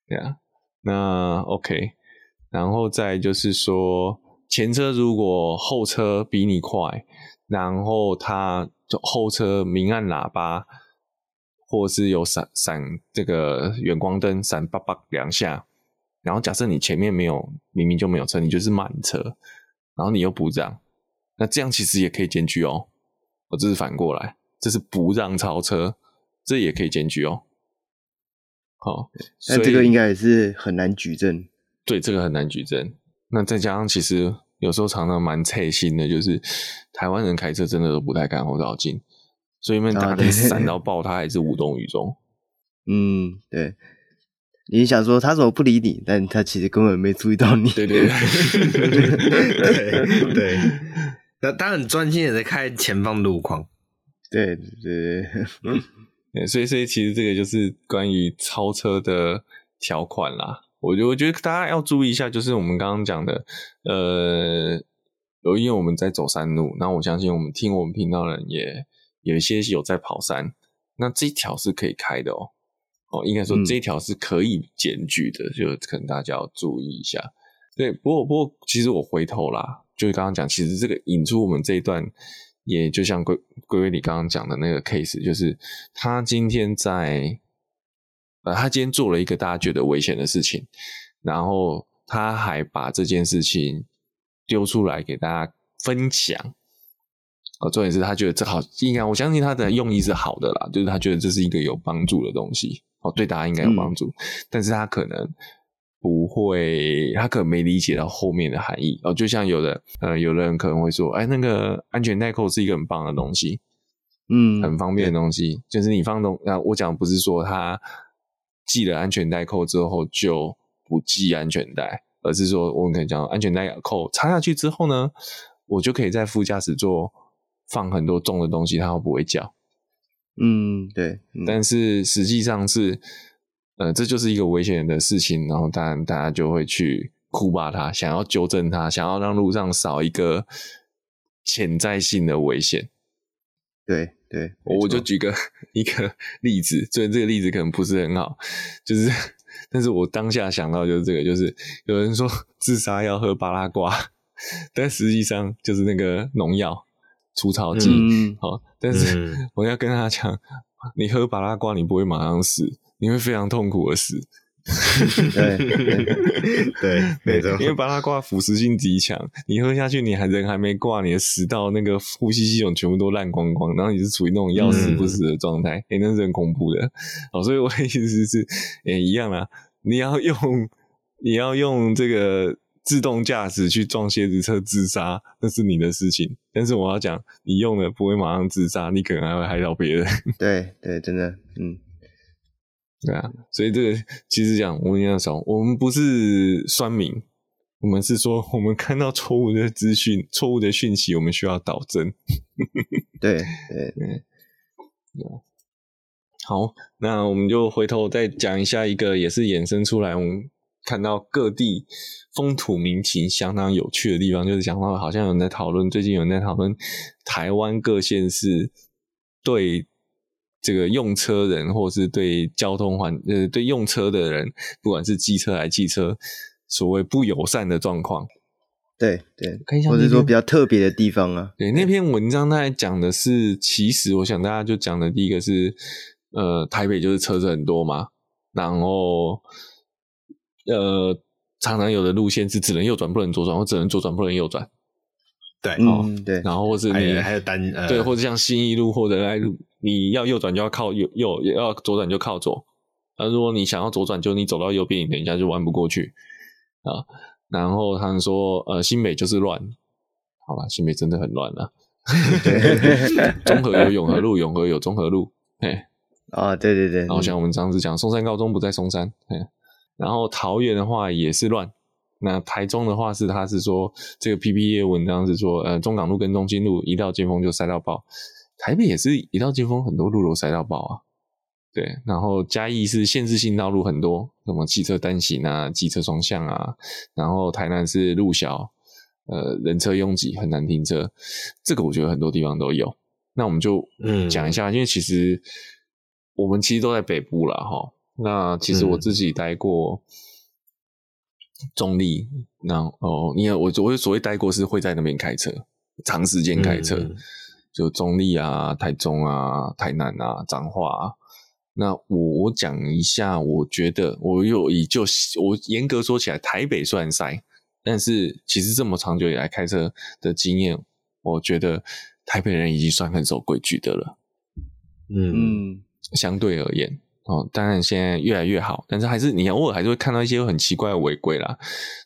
对啊，那 OK，然后再就是说，前车如果后车比你快，然后他就后车明按喇叭，或是有闪闪这个远光灯闪叭叭两下。然后假设你前面没有，明明就没有车，你就是慢车，然后你又不让，那这样其实也可以检举哦。我这是反过来，这是不让超车，这也可以检举哦。好，那这个应该也是很难举证。对，这个很难举证。那再加上其实有时候常常蛮刺心的，就是台湾人开车真的都不太看后照镜，所以面大灯闪到爆，他还是无动于衷。嗯，对。你想说他怎么不理你？但他其实根本没注意到你。对对对，对 对。那他很专心的在看前方路况。对对对，嗯，所以所以其实这个就是关于超车的条款啦。我觉得我觉得大家要注意一下，就是我们刚刚讲的，呃，有因为我们在走山路，那我相信我们听我们频道的人也有一些有在跑山，那这一条是可以开的哦。哦，应该说这一条是可以检举的，嗯、就可能大家要注意一下。对，不过不过，其实我回头啦，就是刚刚讲，其实这个引出我们这一段，也就像龟龟龟你刚刚讲的那个 case，就是他今天在，呃，他今天做了一个大家觉得危险的事情，然后他还把这件事情丢出来给大家分享。哦，重点是他觉得这好，应该我相信他的用意是好的啦，就是他觉得这是一个有帮助的东西。哦，对大家应该有帮助，嗯、但是他可能不会，他可能没理解到后面的含义。哦，就像有的，呃，有的人可能会说，哎，那个安全带扣是一个很棒的东西，嗯，很方便的东西，就是你放东，那我讲不是说他系了安全带扣之后就不系安全带，而是说我们可以讲安全带扣插下去之后呢，我就可以在副驾驶座放很多重的东西，它会不会叫。嗯，对。嗯、但是实际上是，呃，这就是一个危险的事情，然后当然大家就会去哭吧他，想要纠正他，想要让路上少一个潜在性的危险。对对，我就举个 一个例子，虽然这个例子可能不是很好，就是，但是我当下想到就是这个，就是有人说自杀要喝巴拉瓜，但实际上就是那个农药。除草剂，嗯、好，但是我要跟他讲，你喝巴拉瓜，你不会马上死，你会非常痛苦的死。对 对，没错，因为巴拉挂腐蚀性极强，你喝下去，你还人还没挂，你的食道那个呼吸系统全部都烂光光，然后你是处于那种要死不死的状态，诶、嗯欸、那是很恐怖的。好，所以我的意思是，诶、欸、一样啊，你要用，你要用这个。自动驾驶去撞蝎子车自杀，那是你的事情。但是我要讲，你用了不会马上自杀，你可能还会害到别人。对对，真的，嗯，对啊。所以这个其实讲，我跟你讲，我们不是酸民，我们是说，我们看到错误的资讯、错误的讯息，我们需要导正。对对对。好，那我们就回头再讲一下一个，也是衍生出来我们。看到各地风土民情相当有趣的地方，就是讲到好像有人在讨论，最近有人在讨论台湾各县市对这个用车人，或是对交通环呃对用车的人，不管是机车还是汽车，所谓不友善的状况。对对，或者说比较特别的地方啊。对，那篇文章大概讲的是，其实我想大家就讲的第一个是，呃，台北就是车子很多嘛，然后。呃，常常有的路线是只能右转不能左转，或只能左转不能右转。对，哦、嗯，对。然后或是你还有，还有单、呃、对，或者像新一路或者爱路，你要右转就要靠右右，要左转就靠左。那如果你想要左转，就你走到右边，你等一下就弯不过去啊。然后他们说，呃，新北就是乱，好吧，新北真的很乱了。中和有永和路，永和有中和路，嘿。啊，对对对。然后像我们上次讲，松山高中不在松山，嘿。然后桃园的话也是乱，那台中的话是他是说这个 PPT 文章是说，呃，中港路跟中清路一到尖峰就塞到爆，台北也是一到尖峰很多路都塞到爆啊，对，然后嘉义是限制性道路很多，什么汽车单行啊、机车双向啊，然后台南是路小，呃，人车拥挤很难停车，这个我觉得很多地方都有，那我们就嗯。讲一下，嗯、因为其实我们其实都在北部了哈。那其实我自己待过中坜，那、嗯、哦，因为我我所谓待过是会在那边开车，长时间开车，嗯、就中立啊、台中啊、台南啊、彰化啊。那我我讲一下，我觉得我有以就我严格说起来，台北算塞，但是其实这么长久以来开车的经验，我觉得台北人已经算很守规矩的了。嗯，相对而言。哦，当然现在越来越好，但是还是你偶尔还是会看到一些很奇怪的违规啦。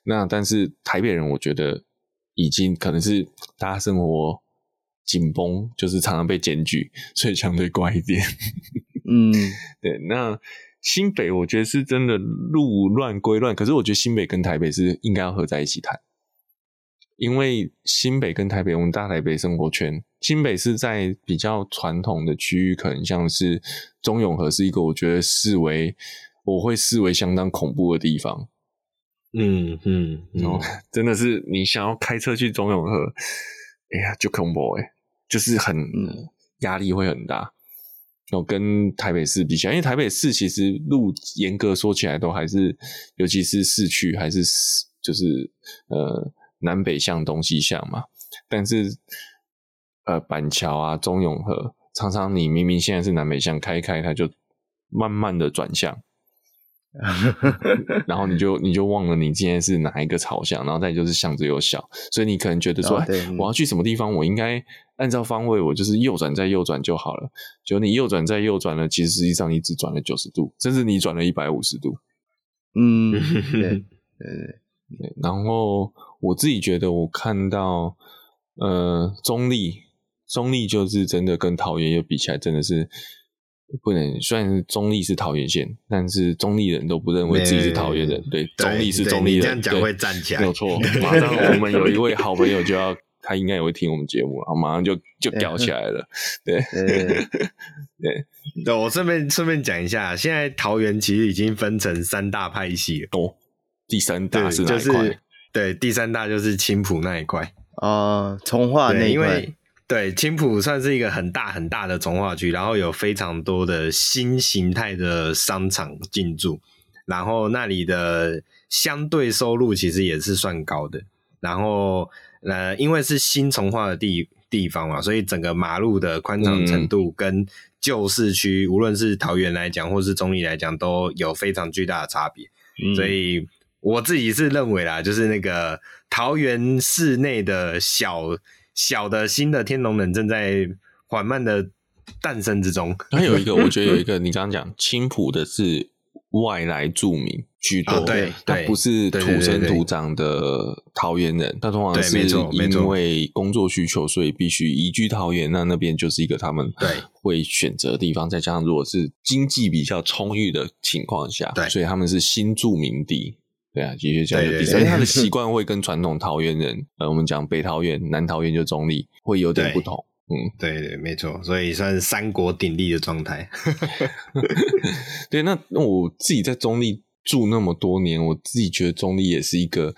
那但是台北人，我觉得已经可能是大家生活紧绷，就是常常被检举，所以相对乖一点。嗯，对。那新北，我觉得是真的路乱归乱，可是我觉得新北跟台北是应该要合在一起谈。因为新北跟台北，我们大台北生活圈，新北是在比较传统的区域，可能像是中永和是一个我觉得视为我会视为相当恐怖的地方。嗯嗯，然后真的是你想要开车去中永和，哎呀，就恐怖诶，就是很压力会很大。然后跟台北市比起来，因为台北市其实路严格说起来都还是，尤其是市区还是就是呃。南北向、东西向嘛，但是呃，板桥啊、中永和，常常你明明现在是南北向开一开，它就慢慢的转向，然后你就你就忘了你今天是哪一个朝向，然后再就是巷子又小，所以你可能觉得说，哦、我要去什么地方，我应该按照方位，我就是右转再右转就好了。就你右转再右转了，其实实际上你只转了九十度，甚至你转了一百五十度。嗯，对 对对。然后我自己觉得，我看到，呃，中立，中立就是真的跟桃园又比起来，真的是，不能，虽然是中立是桃园县，但是中立人都不认为自己是桃园人。对，中立是中立人，这样讲会站起来，没有错。马上我们有一位好朋友就要，他应该也会听我们节目，然后马上就就屌起来了。对对对，对，对，我顺便顺便讲一下，现在桃园其实已经分成三大派系了。哦，第三大是哪一块？对，第三大就是青浦那一块啊，从化那一块。对，青浦算是一个很大很大的从化区，然后有非常多的新形态的商场进驻，然后那里的相对收入其实也是算高的。然后呃，因为是新从化的地地方嘛，所以整个马路的宽敞程度跟旧市区，嗯、无论是桃园来讲或是中坜来讲，都有非常巨大的差别。嗯、所以我自己是认为啦，就是那个桃园市内的小。小的新的天龙人正在缓慢的诞生之中。还有一个，我觉得有一个，你刚刚讲青浦的是外来住民居多，对，他不是土生土长的桃园人，他通常是因为工作需求，所以必须移居桃园。那那边就是一个他们对会选择的地方。再加上如果是经济比较充裕的情况下，对，所以他们是新住民地。对啊，的确这样就比赛，他的 习惯会跟传统桃园人，呃，我们讲北桃园、南桃园就中立会有点不同。嗯，对对，没错，所以算是三国鼎立的状态。对，那那我自己在中立住那么多年，我自己觉得中立也是一个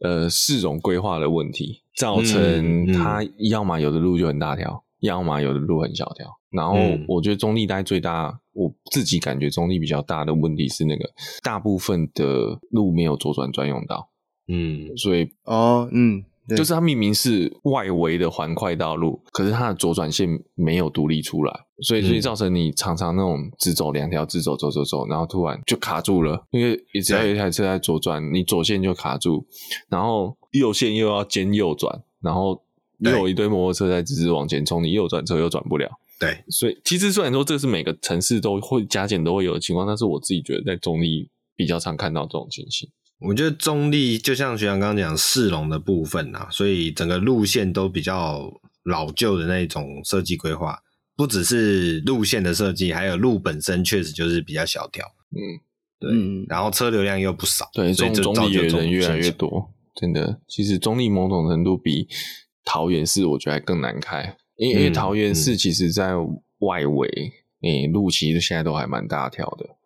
呃市容规划的问题，造成它要么有的路就很大条，要么有的路很小条。然后我觉得中立大概最大。我自己感觉中立比较大的问题是，那个大部分的路没有左转专用道，嗯，所以哦，嗯，就是它明明是外围的环快道路，可是它的左转线没有独立出来，所以所以造成你常常那种只走两条，直走走走走，然后突然就卡住了，因为只要有一台车在左转，你左线就卡住，然后右线又要兼右转，然后又有一堆摩托车在直直往前冲，你右转车又转不了。对，所以其实虽然说这是每个城市都会加减都会有的情况，但是我自己觉得在中立比较常看到这种情形。我觉得中立就像学长刚刚讲市容的部分啊，所以整个路线都比较老旧的那种设计规划，不只是路线的设计，还有路本身确实就是比较小条。嗯，对，嗯、然后车流量又不少，对，中中立的人越来越多，真的。其实中立某种程度比桃园市我觉得还更难开。因为因为桃园市其实在外围，你、路其实现在都还蛮大条的，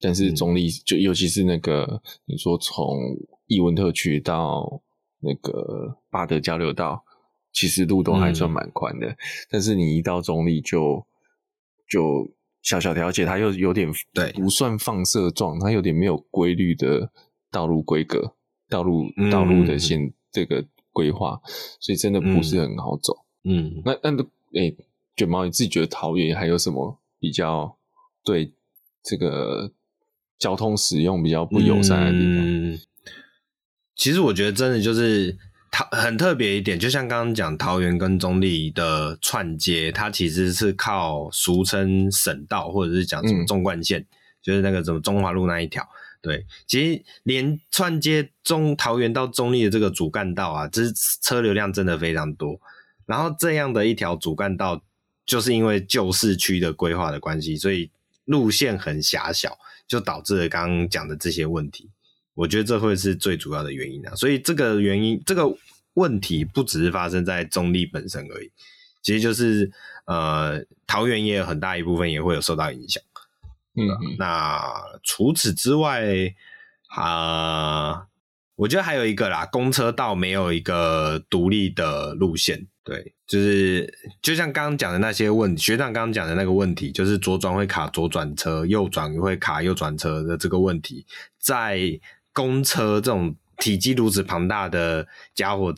但是中立就尤其是那个你说从艺文特区到那个巴德交流道，其实路都还算蛮宽的，嗯、但是你一到中立就就小小条，而且它又有点对。不算放射状，它有点没有规律的道路规格、道路道路的线这个规划，所以真的不是很好走。嗯，那那诶、欸，卷毛，你自己觉得桃园还有什么比较对这个交通使用比较不友善的地方？嗯，其实我觉得真的就是桃很特别一点，就像刚刚讲桃园跟中坜的串接，它其实是靠俗称省道或者是讲什么纵贯线，嗯、就是那个什么中华路那一条。对，其实连串接中桃园到中坜的这个主干道啊，这车流量真的非常多。然后这样的一条主干道，就是因为旧市区的规划的关系，所以路线很狭小，就导致了刚刚讲的这些问题。我觉得这会是最主要的原因啊。所以这个原因，这个问题不只是发生在中立本身而已，其实就是呃，桃园也有很大一部分也会有受到影响。嗯，嗯，那除此之外啊，呃，我觉得还有一个啦，公车道没有一个独立的路线。对，就是就像刚刚讲的那些问题，学长刚刚讲的那个问题，就是左转会卡左转车，右转会卡右转车的这个问题，在公车这种体积如此庞大的家伙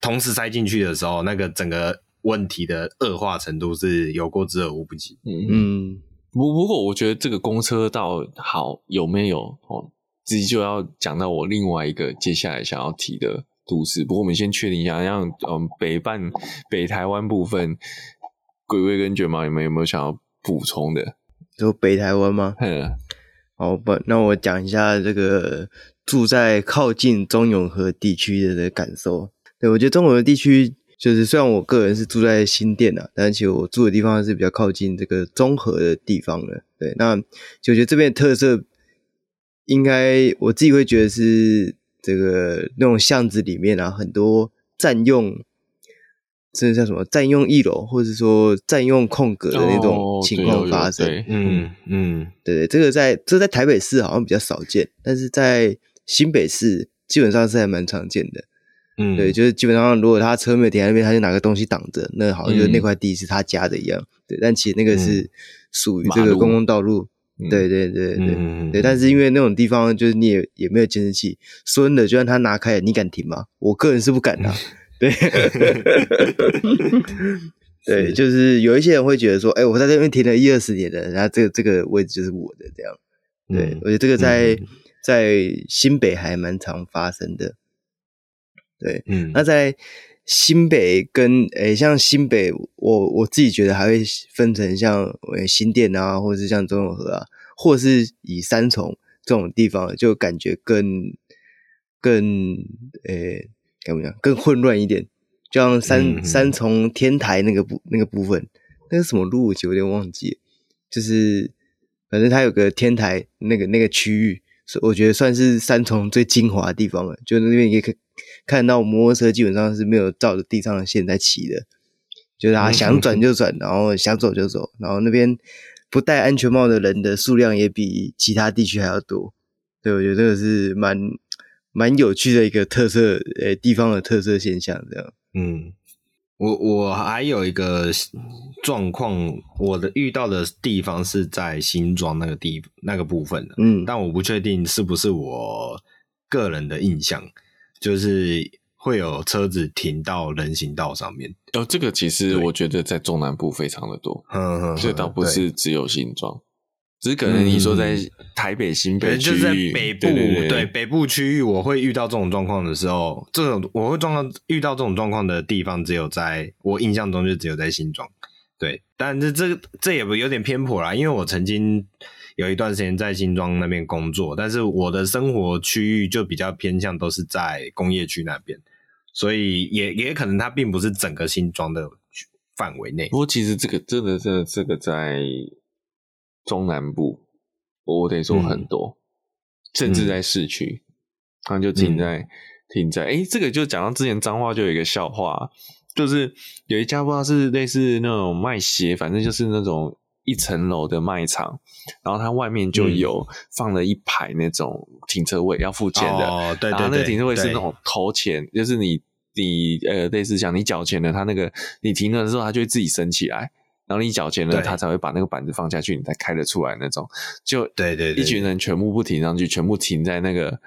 同时塞进去的时候，那个整个问题的恶化程度是有过之而无不及。嗯嗯，不不过我觉得这个公车道好有没有哦，自己就要讲到我另外一个接下来想要提的。都市，不过我们先确定一下，像嗯北半北台湾部分，鬼鬼跟卷毛，你们有没有想要补充的？就北台湾吗？嗯，好，不，那我讲一下这个住在靠近中永和地区的的感受。对，我觉得中永和地区就是虽然我个人是住在新店啊，但其实我住的地方是比较靠近这个中和的地方的。对，那就觉得这边的特色，应该我自己会觉得是这个那种巷子里面啊，很多占用。这叫什么？占用一楼，或者说占用空格的那种情况发生。哦、嗯嗯，对对，这个在这在台北市好像比较少见，但是在新北市基本上是还蛮常见的。嗯，对，就是基本上如果他车没有停在那边，他就拿个东西挡着，那好像就那块地是他家的一样。嗯、对，但其实那个是属于这个公共道路。路对对对对、嗯、对，但是因为那种地方就是你也也没有监视器，说真的，就算他拿开了，你敢停吗？我个人是不敢的。对，对，就是有一些人会觉得说，哎、欸，我在这边停了一二十年了，然后这个这个位置就是我的，这样。对，我觉得这个在、嗯、在新北还蛮常发生的。对，嗯，那在新北跟诶、欸，像新北，我我自己觉得还会分成像新店啊，或者是像中永和啊，或者是以三重这种地方，就感觉更更诶。欸怎么讲？更混乱一点，就像三、嗯、三重天台那个部那个部分，那是什么路？我有点忘记。就是反正它有个天台，那个那个区域，我觉得算是三重最精华的地方了。就那边也可以看到摩托车基本上是没有照着地上的线在骑的，就是他想转就转，然后想走就走，然后那边不戴安全帽的人的数量也比其他地区还要多。对，我觉得这个是蛮。蛮有趣的一个特色，呃，地方的特色现象，这样。嗯，我我还有一个状况，我的遇到的地方是在新庄那个地那个部分的，嗯，但我不确定是不是我个人的印象，就是会有车子停到人行道上面。哦，这个其实我觉得在中南部非常的多，这倒不是只有新庄。只是可能你说在台北新北区域，嗯、就是在北部，对，对，对，对北部区域，我会遇到这种状况的时候，这种我会撞到遇到这种状况的地方，只有在我印象中就只有在新庄。对，但是这这也不有点偏颇啦，因为我曾经有一段时间在新庄那边工作，但是我的生活区域就比较偏向都是在工业区那边，所以也也可能它并不是整个新庄的范围内。不过其实这个真的，真的这个在。中南部，我得说很多，嗯、甚至在市区，它、嗯、就停在、嗯、停在。诶这个就讲到之前脏话就有一个笑话，就是有一家不知道是类似那种卖鞋，反正就是那种一层楼的卖场，然后它外面就有放了一排那种停车位要付钱的，哦、对对对，然后那个停车位是那种投钱，就是你你呃类似像你缴钱的，它那个你停了的时候，他就会自己升起来。然后你缴钱了，他才会把那个板子放下去，你才开得出来那种。就对对，一群人全部不停上去，全部停在那个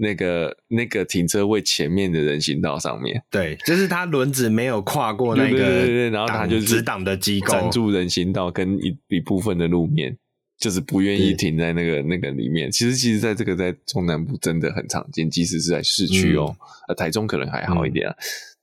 那个那个停车位前面的人行道上面。对，就是他轮子没有跨过那个，对对对，然后他就是直挡的机构，挡住人行道跟一一部分的路面，就是不愿意停在那个那个里面。其实，其实，在这个在中南部真的很常见，即使是在市区哦，呃，台中可能还好一点啊。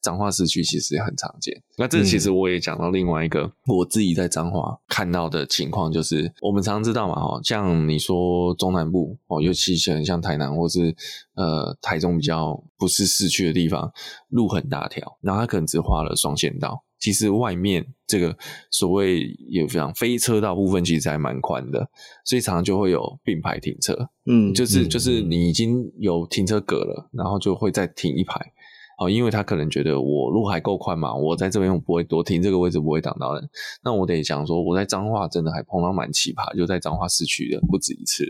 彰化市区其实也很常见。那这其实我也讲到另外一个、嗯、我自己在彰化看到的情况，就是我们常知道嘛，哈，像你说中南部哦，尤其是很像台南或是呃台中比较不是市区的地方，路很大条，然后它可能只画了双线道，其实外面这个所谓也非常非车道部分，其实还蛮宽的，所以常常就会有并排停车，嗯，就是就是你已经有停车格了，然后就会再停一排。哦，因为他可能觉得我路还够宽嘛，我在这边我不会多停这个位置不会挡到人。那我得讲说，我在彰化真的还碰到蛮奇葩，就在彰化市区的不止一次，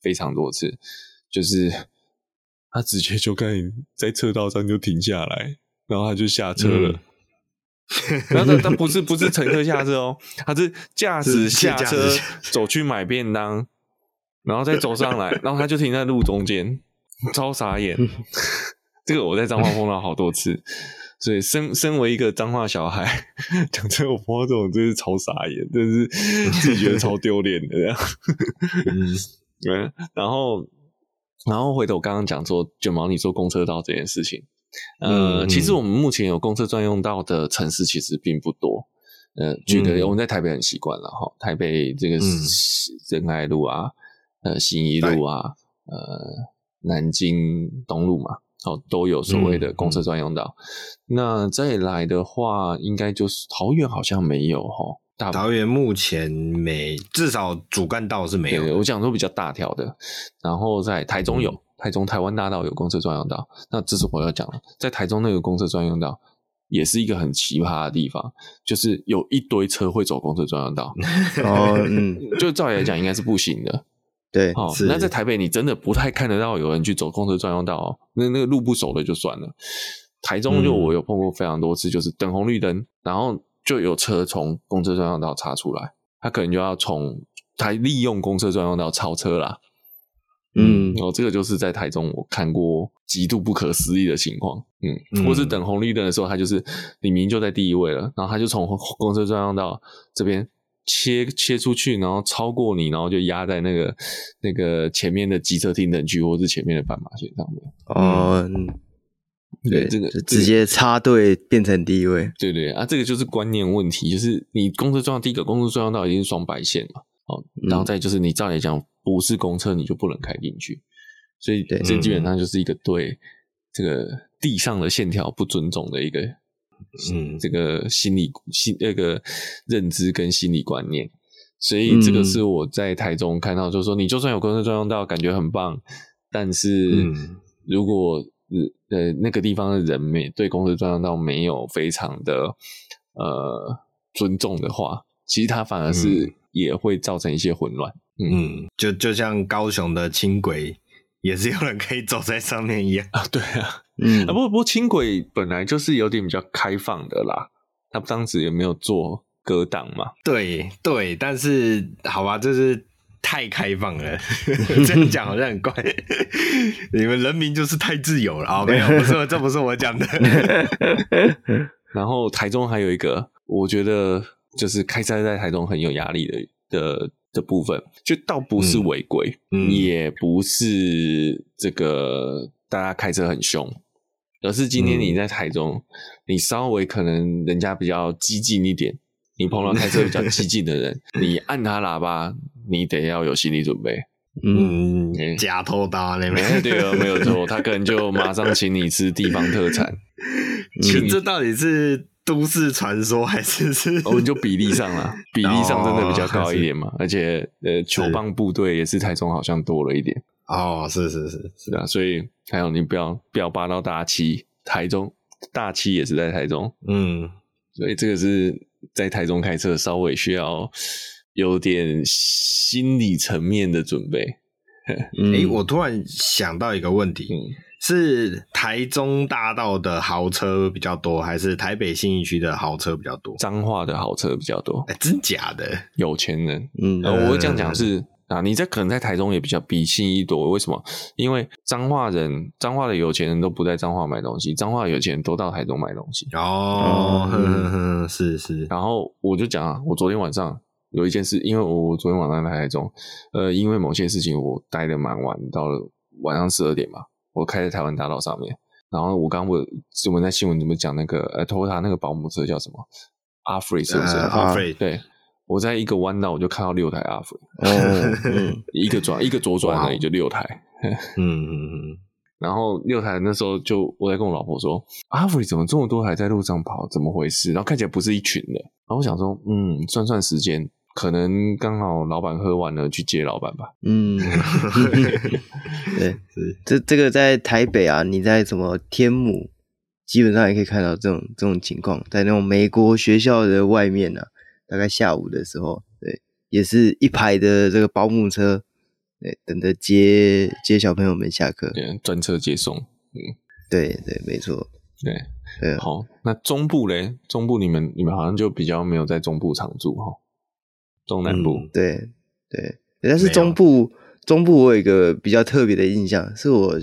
非常多次，就是他直接就可以在车道上就停下来，然后他就下车了。嗯、然后他他不是不是乘客下车哦，他是驾驶下车走去买便当，然后再走上来，然后他就停在路中间，超傻眼。这个我在彰化碰到好多次，所以身身为一个彰化小孩，讲真，我碰到这种真是超傻眼，真是自己觉得超丢脸的这样。嗯，然后然后回头刚刚讲说卷毛你坐公车道这件事情，呃，嗯、其实我们目前有公车专用道的城市其实并不多。呃，举个我们在台北很习惯了哈，台北这个仁爱路啊，呃，信义路啊，呃，南京东路嘛。哦，都有所谓的公车专用道。嗯、那再来的话，应该就是桃园好像没有哈。桃园目前没，至少主干道是没有。对，我讲说比较大条的，然后在台中有，嗯、台中台湾大道有公车专用道。那这是我要讲了，在台中那个公车专用道也是一个很奇葩的地方，就是有一堆车会走公车专用道。哦，嗯，就照理来讲应该是不行的。对，哦，那在台北你真的不太看得到有人去走公车专用道哦，那那个路不熟的就算了。台中就我有碰过非常多次，就是等红绿灯，然后。就有车从公车专用道插出来，他可能就要从他利用公车专用道超车啦。嗯，然后这个就是在台中我看过极度不可思议的情况。嗯，嗯或是等红绿灯的时候，他就是你明明就在第一位了，然后他就从公车专用道这边切切出去，然后超过你，然后就压在那个 那个前面的机车停等区或是前面的斑马线上面。哦。嗯对，这个直接插队变成第一位。对对啊，这个就是观念问题，就是你公车专用第一个公车专用道已经是双白线嘛，哦，然后再就是你照理讲不是公车你就不能开进去，所以这基本上就是一个对这个地上的线条不尊重的一个，嗯，这个心理心那个认知跟心理观念，所以这个是我在台中看到，就是说你就算有公车专用道，感觉很棒，但是如果呃，那个地方的人没对公车专用道没有非常的呃尊重的话，其实它反而是也会造成一些混乱。嗯，嗯就就像高雄的轻轨，也是有人可以走在上面一样。啊。对啊，嗯，啊不过不过轻轨本来就是有点比较开放的啦，他当时也没有做隔挡嘛。对对，但是好吧，就是。太开放了，这样讲好像很怪。你们人民就是太自由了啊！没有，不是，这不是我讲的。然后台中还有一个，我觉得就是开车在台中很有压力的的的部分，就倒不是违规，嗯、也不是这个大家开车很凶，而是今天你在台中，嗯、你稍微可能人家比较激进一点，你碰到开车比较激进的人，你按他喇叭。你得要有心理准备，嗯，假偷刀那边，对啊，没有错，他可能就马上请你吃地方特产。嗯，这到底是都市传说还是是？我们就比例上了，比例上真的比较高一点嘛，而且呃，球棒部队也是台中好像多了一点。哦，是是是是啊，所以还有你不要不要扒到大七，台中大七也是在台中，嗯，所以这个是在台中开车稍微需要。有点心理层面的准备。哎、欸，我突然想到一个问题：嗯、是台中大道的豪车比较多，还是台北信义区的豪车比较多？彰化的豪车比较多。哎、欸，真假的？有钱人。嗯，呃、我会这样讲是、嗯、啊，你在可能在台中也比较比信义多。为什么？因为彰化人，彰化的有钱人都不在彰化买东西，彰化的有钱人都到台中买东西。哦，呵呵呵，是是。然后我就讲啊，我昨天晚上。有一件事，因为我昨天晚上在台中，呃，因为某些事情我待的蛮晚，到了晚上十二点吧，我开在台湾大道上面，然后我刚我我们在新闻怎么讲那个呃，Toyota 那个保姆车叫什么？阿弗瑞是不是？阿弗瑞。对，我在一个弯道我就看到六台阿弗瑞，哦，一个转一个左转而已就六台，嗯嗯嗯，然后六台那时候就我在跟我老婆说，阿弗瑞怎么这么多台在路上跑，怎么回事？然后看起来不是一群的，然后我想说，嗯，算算时间。可能刚好老板喝完了去接老板吧。嗯，对，是这这个在台北啊，你在什么天母，基本上也可以看到这种这种情况，在那种美国学校的外面呢、啊，大概下午的时候，对，也是一排的这个保姆车，对，等着接接小朋友们下课，对，专车接送。嗯，对对，没错，对对。好，那中部嘞？中部你们你们好像就比较没有在中部常住哈。中南部，嗯、对对，但是中部中部我有一个比较特别的印象，是我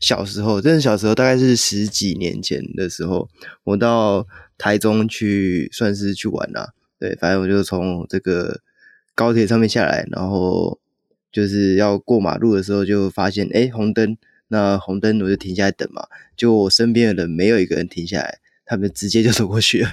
小时候，真的小时候大概是十几年前的时候，我到台中去算是去玩啦，对，反正我就从这个高铁上面下来，然后就是要过马路的时候，就发现哎红灯，那红灯我就停下来等嘛，就我身边的人没有一个人停下来，他们直接就走过去了。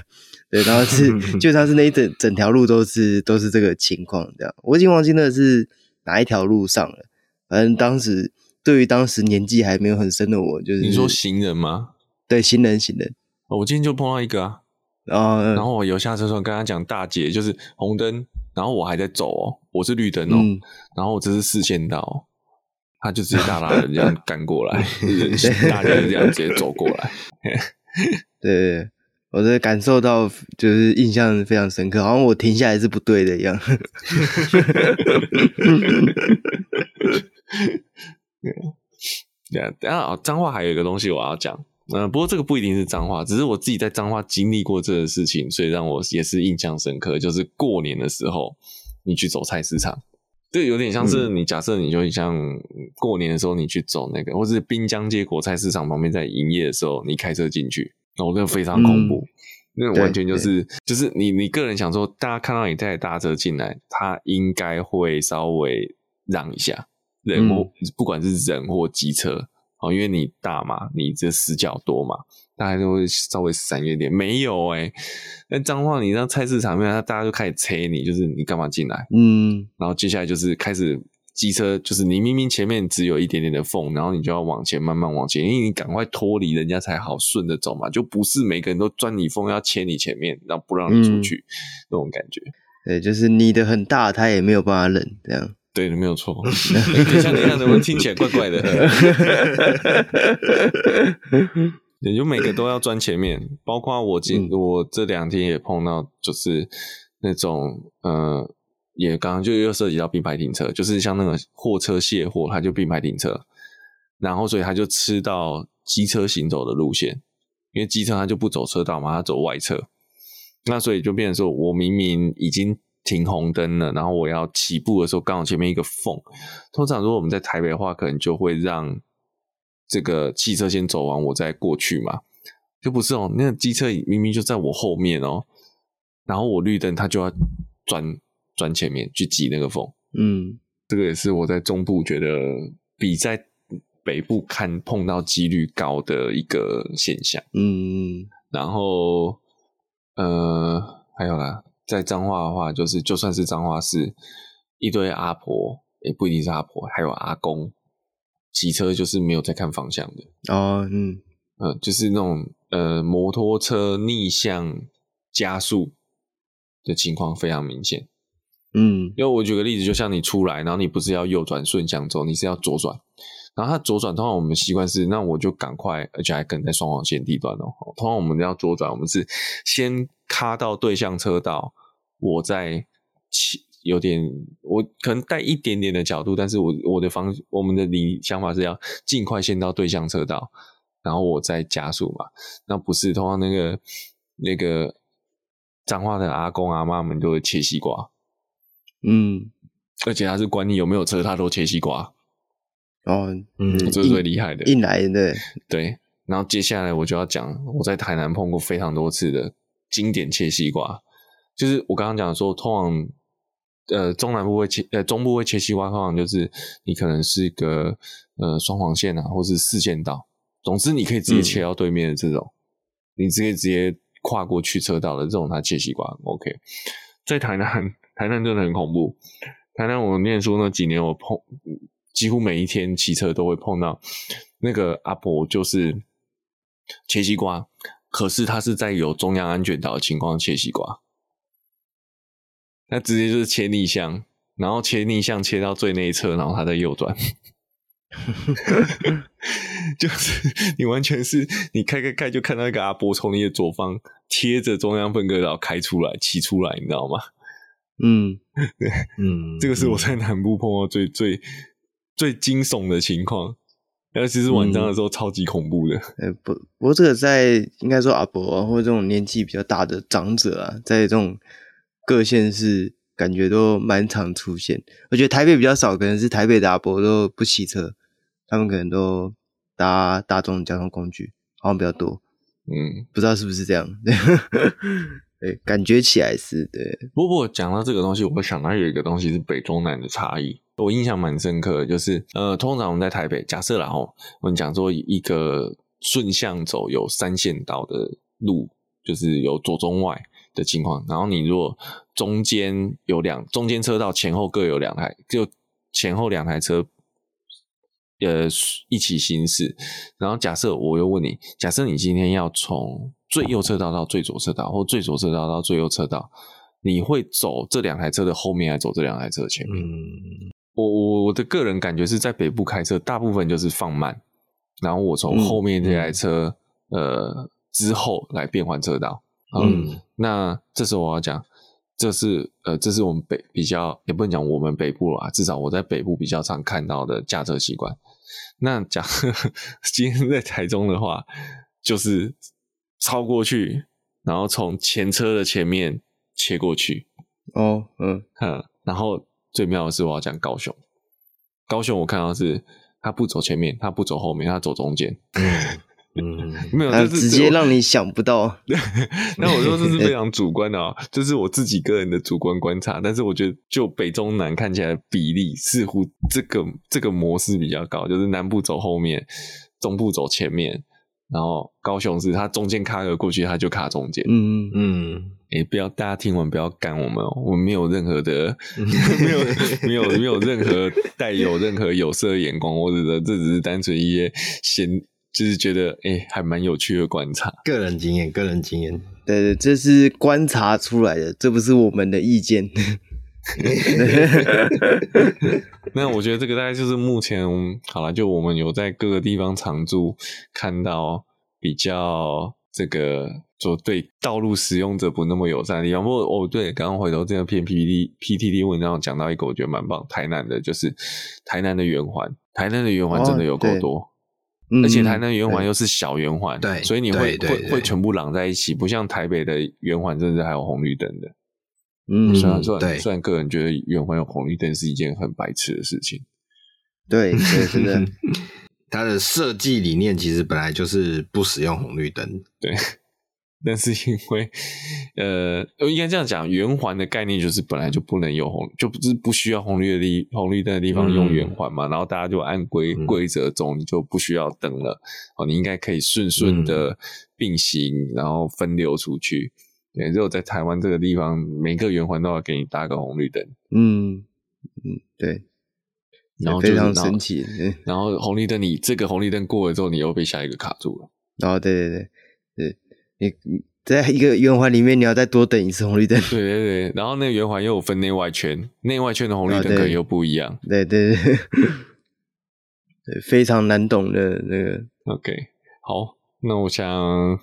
对，然后是，就他是那一整整条路都是都是这个情况，这样，我已经忘记那是哪一条路上了。反正当时对于当时年纪还没有很深的我，就是你说行人吗？对，行人，行人。我今天就碰到一个啊，然后，然后我有下车的时候跟他讲大姐，就是红灯，然后我还在走哦，我是绿灯哦，嗯、然后我这是四线道，他就直接大拉人这样 赶过来，大姐就这样直接走过来，对，对，对。我的感受到就是印象非常深刻，好像我停下来是不对的一样。对啊，等下脏话还有一个东西我要讲，嗯、呃，不过这个不一定是脏话，只是我自己在脏话经历过这个事情，所以让我也是印象深刻。就是过年的时候，你去走菜市场，对，有点像是你假设你就像过年的时候你去走那个，或是滨江街果菜市场旁边在营业的时候，你开车进去。那我那个非常恐怖，那、嗯、完全就是就是你你个人想说，大家看到你带大车进来，他应该会稍微让一下，人或、嗯、不管是人或机车哦，因为你大嘛，你这死角多嘛，大家都会稍微闪远点。没有诶、欸、那脏话你让菜市场面，他大家就开始催你，就是你干嘛进来？嗯，然后接下来就是开始。机车就是你明明前面只有一点点的缝，然后你就要往前慢慢往前，因为你赶快脱离人家才好顺着走嘛，就不是每个人都钻你缝要切你前面，然后不让你出去、嗯、那种感觉。对，就是你的很大，他也没有办法忍这样。对，没有错。像 你这样的，我听起来怪怪的。也就每个都要钻前面，包括我今、嗯、我这两天也碰到，就是那种呃。也刚刚就又涉及到并排停车，就是像那个货车卸货，它就并排停车，然后所以他就吃到机车行走的路线，因为机车它就不走车道嘛，它走外侧，那所以就变成说我明明已经停红灯了，然后我要起步的时候，刚好前面一个缝，通常如果我们在台北的话，可能就会让这个汽车先走完，我再过去嘛，就不是哦，那个机车明明就在我后面哦，然后我绿灯，它就要转。转前面去挤那个缝，嗯，这个也是我在中部觉得比在北部看碰到几率高的一个现象，嗯，然后呃还有啦，在彰化的话，就是就算是彰化市一堆阿婆，也不一定是阿婆，还有阿公骑车就是没有在看方向的哦，嗯，呃，就是那种呃摩托车逆向加速的情况非常明显。嗯，因为我举个例子，就像你出来，然后你不是要右转顺向走，你是要左转，然后他左转，通常我们习惯是，那我就赶快，而且还可能在双黄线地段哦。通常我们要左转，我们是先卡到对向车道，我再起有点，我可能带一点点的角度，但是我我的方，我们的理想法是要尽快先到对向车道，然后我再加速嘛。那不是，通常那个那个脏话的阿公阿妈们都会切西瓜。嗯，而且他是管你有没有车，他都切西瓜。哦，嗯，这是最厉害的，硬来的。对，然后接下来我就要讲，我在台南碰过非常多次的经典切西瓜，就是我刚刚讲说，通常呃中南部会切，呃中部会切西瓜，通常就是你可能是一个呃双黄线啊，或是四线道，总之你可以直接切到对面的这种，嗯、你直接直接跨过去车道的这种，他切西瓜 OK，在台南。台南真的很恐怖。台南我念书那几年，我碰几乎每一天骑车都会碰到那个阿婆，就是切西瓜，可是他是在有中央安全岛的情况切西瓜，那直接就是切逆向，然后切逆向切到最内侧，然后他在右转，就是你完全是你开开开就看到一个阿婆从你的左方贴着中央分割岛开出来骑出来，你知道吗？嗯，对，嗯，这个是我在南部碰到最、嗯、最最惊悚的情况，尤其是晚上的时候，超级恐怖的。呃、嗯，不，不过这个在应该说阿伯啊，或者这种年纪比较大的长者啊，在这种各县市感觉都蛮常出现。我觉得台北比较少，可能是台北的阿伯都不骑车，他们可能都搭大众交通工具，好像比较多。嗯，不知道是不是这样。对，感觉起来是对。不过讲到这个东西，我想到有一个东西是北中南的差异，我印象蛮深刻的，就是呃，通常我们在台北，假设然后我们讲说一个顺向走有三线道的路，就是有左中外的情况，然后你如果中间有两中间车道前后各有两台，就前后两台车呃一起行驶。然后假设我又问你，假设你今天要从最右车道到最左车道，或最左车道到最右车道，你会走这两台车的后面，还是走这两台车的前面？嗯，我我我的个人感觉是在北部开车，大部分就是放慢，然后我从后面这台车、嗯、呃之后来变换车道。嗯，嗯那这时候我要讲。这是呃，这是我们北比较，也不能讲我们北部啦，至少我在北部比较常看到的驾车习惯。那讲 今天在台中的话，就是超过去，然后从前车的前面切过去。哦，嗯，哼，然后最妙的是我要讲高雄，高雄我看到是他不走前面，他不走后面，他走中间。嗯 嗯，没有，就是直接让你想不到。那我说这是非常 主观的啊，这是我自己个人的主观观察。但是我觉得，就北中南看起来比例，似乎这个这个模式比较高，就是南部走后面，中部走前面，然后高雄是它中间卡个过去，它就卡中间。嗯嗯嗯，哎、欸，不要大家听完不要干我们，我们没有任何的，没有没有没有任何带有任何有色眼光，或者的，这只是单纯一些闲。就是觉得哎、欸，还蛮有趣的观察，个人经验，个人经验，对对，这是观察出来的，这不是我们的意见。那我觉得这个大概就是目前好了，就我们有在各个地方常驻，看到比较这个就对道路使用者不那么友善的地方。不过哦，对，刚刚回头这个篇 PPT PTT 文章讲到一个，我觉得蛮棒，台南的，就是台南的圆环，台南的圆环真的有够多。哦而且台南圆环又是小圆环，对，所以你会会会全部绑在一起，不像台北的圆环，甚至还有红绿灯的。嗯，虽然虽然虽然个人觉得圆环有红绿灯是一件很白痴的事情。对，对，真的，它的设计理念其实本来就是不使用红绿灯。对。但是因为，呃，应该这样讲，圆环的概念就是本来就不能有红，就不是不需要红绿的地红绿灯的地方用圆环嘛，嗯、然后大家就按规规则走，你就不需要灯了，哦，你应该可以顺顺的并行，嗯、然后分流出去。对，只有在台湾这个地方，每个圆环都要给你搭个红绿灯。嗯嗯，对，然后、就是、非常神奇。然后红绿灯，你这个红绿灯过了之后，你又被下一个卡住了。哦，对对对对。你在一个圆环里面，你要再多等一次红绿灯。对对对，然后那个圆环又有分内外圈，内外圈的红绿灯可能又不一样。对对对，对，非常难懂的那个。OK，好，那我想。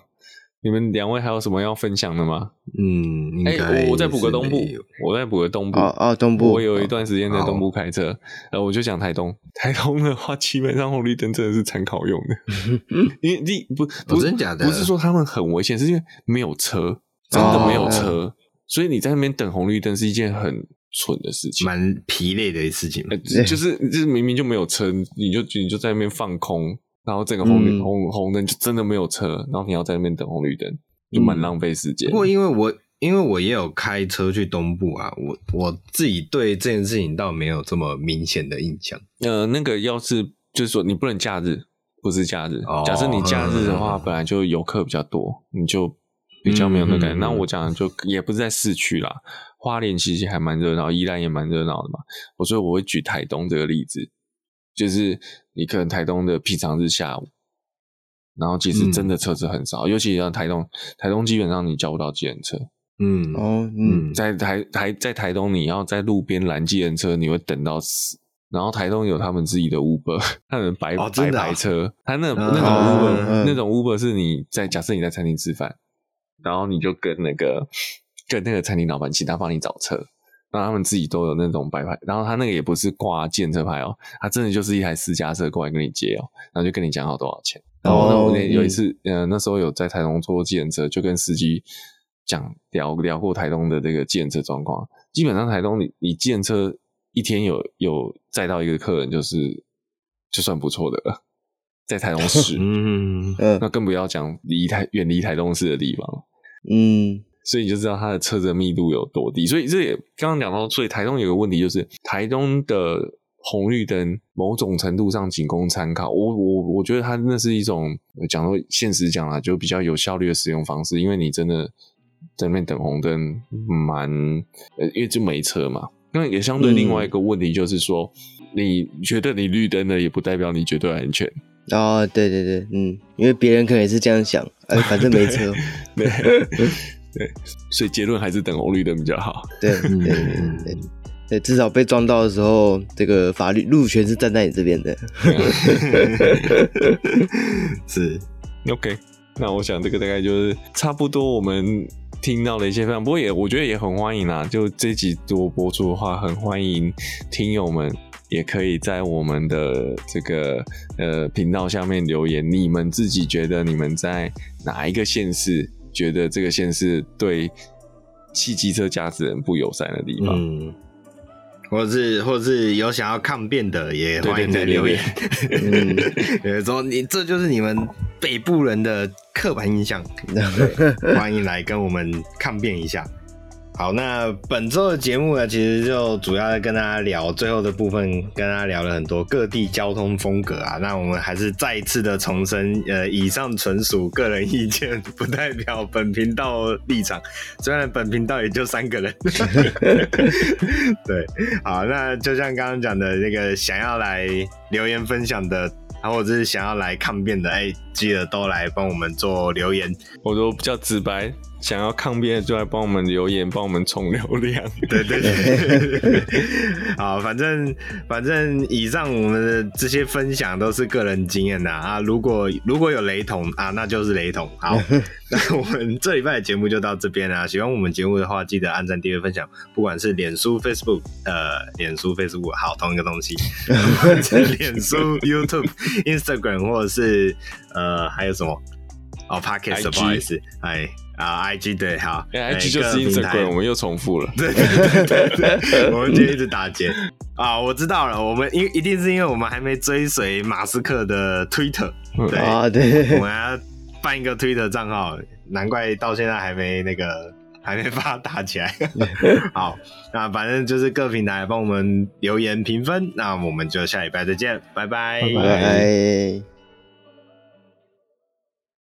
你们两位还有什么要分享的吗？嗯，哎、欸，我我再补个东部，我再补个东部。哦哦，东部，我有一段时间在东部开车，呃，我就讲台东。台东的话，基本上红绿灯真的是参考用的，因为你不不是、哦、真假的，不是说他们很危险，是因为没有车，真的没有车，哦、所以你在那边等红绿灯是一件很蠢的事情，蛮疲累的事情。呃、就是就是明明就没有车，你就你就在那边放空。然后整个红绿、嗯、红红灯就真的没有车，然后你要在那边等红绿灯，就蛮浪费时间。不过因为我因为我也有开车去东部啊，我我自己对这件事情倒没有这么明显的印象。呃，那个要是就是说你不能假日，不是假日。哦、假设你假日的话，嗯、本来就游客比较多，你就比较没有那感觉。嗯、那我讲的就也不是在市区啦，花莲其实还蛮热闹，宜兰也蛮热闹的嘛。我所以我会举台东这个例子。就是你可能台东的平常日下午，然后其实真的车子很少，嗯、尤其像台东，台东基本上你叫不到计程车。嗯哦嗯，在台台在台东，你要在路边拦计程车，你会等到死。然后台东有他们自己的 Uber，他们白、哦、白牌车，他那那种 Uber、嗯、那种 Uber 是你在假设你在餐厅吃饭，然后你就跟那个跟那个餐厅老板请他帮你找车。然后他们自己都有那种白牌，然后他那个也不是挂计程车牌哦，他真的就是一台私家车过来跟你接哦，然后就跟你讲好多少钱。然后呢，我有一次，呃，那时候有在台东坐计程车，就跟司机讲聊聊过台东的这个计程车状况。基本上台东你你计程车一天有有载到一个客人，就是就算不错的了，在台东市，嗯 嗯，那更不要讲离台远离台东市的地方，嗯。所以你就知道它的车子密度有多低。所以这也刚刚讲到，所以台东有个问题就是，台东的红绿灯某种程度上仅供参考。我我我觉得它那是一种讲说现实讲啦，就比较有效率的使用方式。因为你真的在那边等红灯，蛮呃，因为就没车嘛。那也相对另外一个问题就是说，你觉得你绿灯了，也不代表你绝对安全。哦，对对对，嗯，因为别人可能也是这样想，哎，反正没车。对 对，所以结论还是等红绿灯比较好。对 对对对，对，至少被撞到的时候，这个法律路权是站在你这边的。是，OK。那我想这个大概就是差不多我们听到的一些分享，不过也我觉得也很欢迎啦。就这集多播出的话，很欢迎听友们也可以在我们的这个呃频道下面留言，你们自己觉得你们在哪一个县市觉得这个县是对汽机车驾驶人不友善的地方？嗯或者是，或者是有想要抗辩的，也欢迎在留言。嗯，说你这就是你们北部人的刻板印象，欢迎来跟我们抗辩一下。好，那本周的节目呢，其实就主要跟大家聊最后的部分，跟大家聊了很多各地交通风格啊。那我们还是再一次的重申，呃，以上纯属个人意见，不代表本频道立场。虽然本频道也就三个人，对，好，那就像刚刚讲的那个想要来留言分享的，然后或者是想要来抗辩的，哎、欸，记得都来帮我们做留言，我都比较直白。想要抗辩的就来帮我们留言，帮我们冲流量。对对对，好，反正反正以上我们的这些分享都是个人经验呐啊，如果如果有雷同啊，那就是雷同。好，那我们这礼拜的节目就到这边啦。喜欢我们节目的话，记得按赞、订阅、分享，不管是脸书、Facebook，呃，脸书、Facebook，好，同一个东西。或者脸书、YouTube、Instagram，或者是呃，还有什么？哦，Podcast，不好意思，哎。啊，IG 对，好，IG 就是 Instagram，我们又重复了，对对对对对，我们就一直打结。啊，我知道了，我们因一定是因为我们还没追随马斯克的 Twitter，对啊，对，我们要办一个 Twitter 账号，难怪到现在还没那个还没发打起来。好，那反正就是各平台帮我们留言评分，那我们就下礼拜再见，拜拜，拜拜。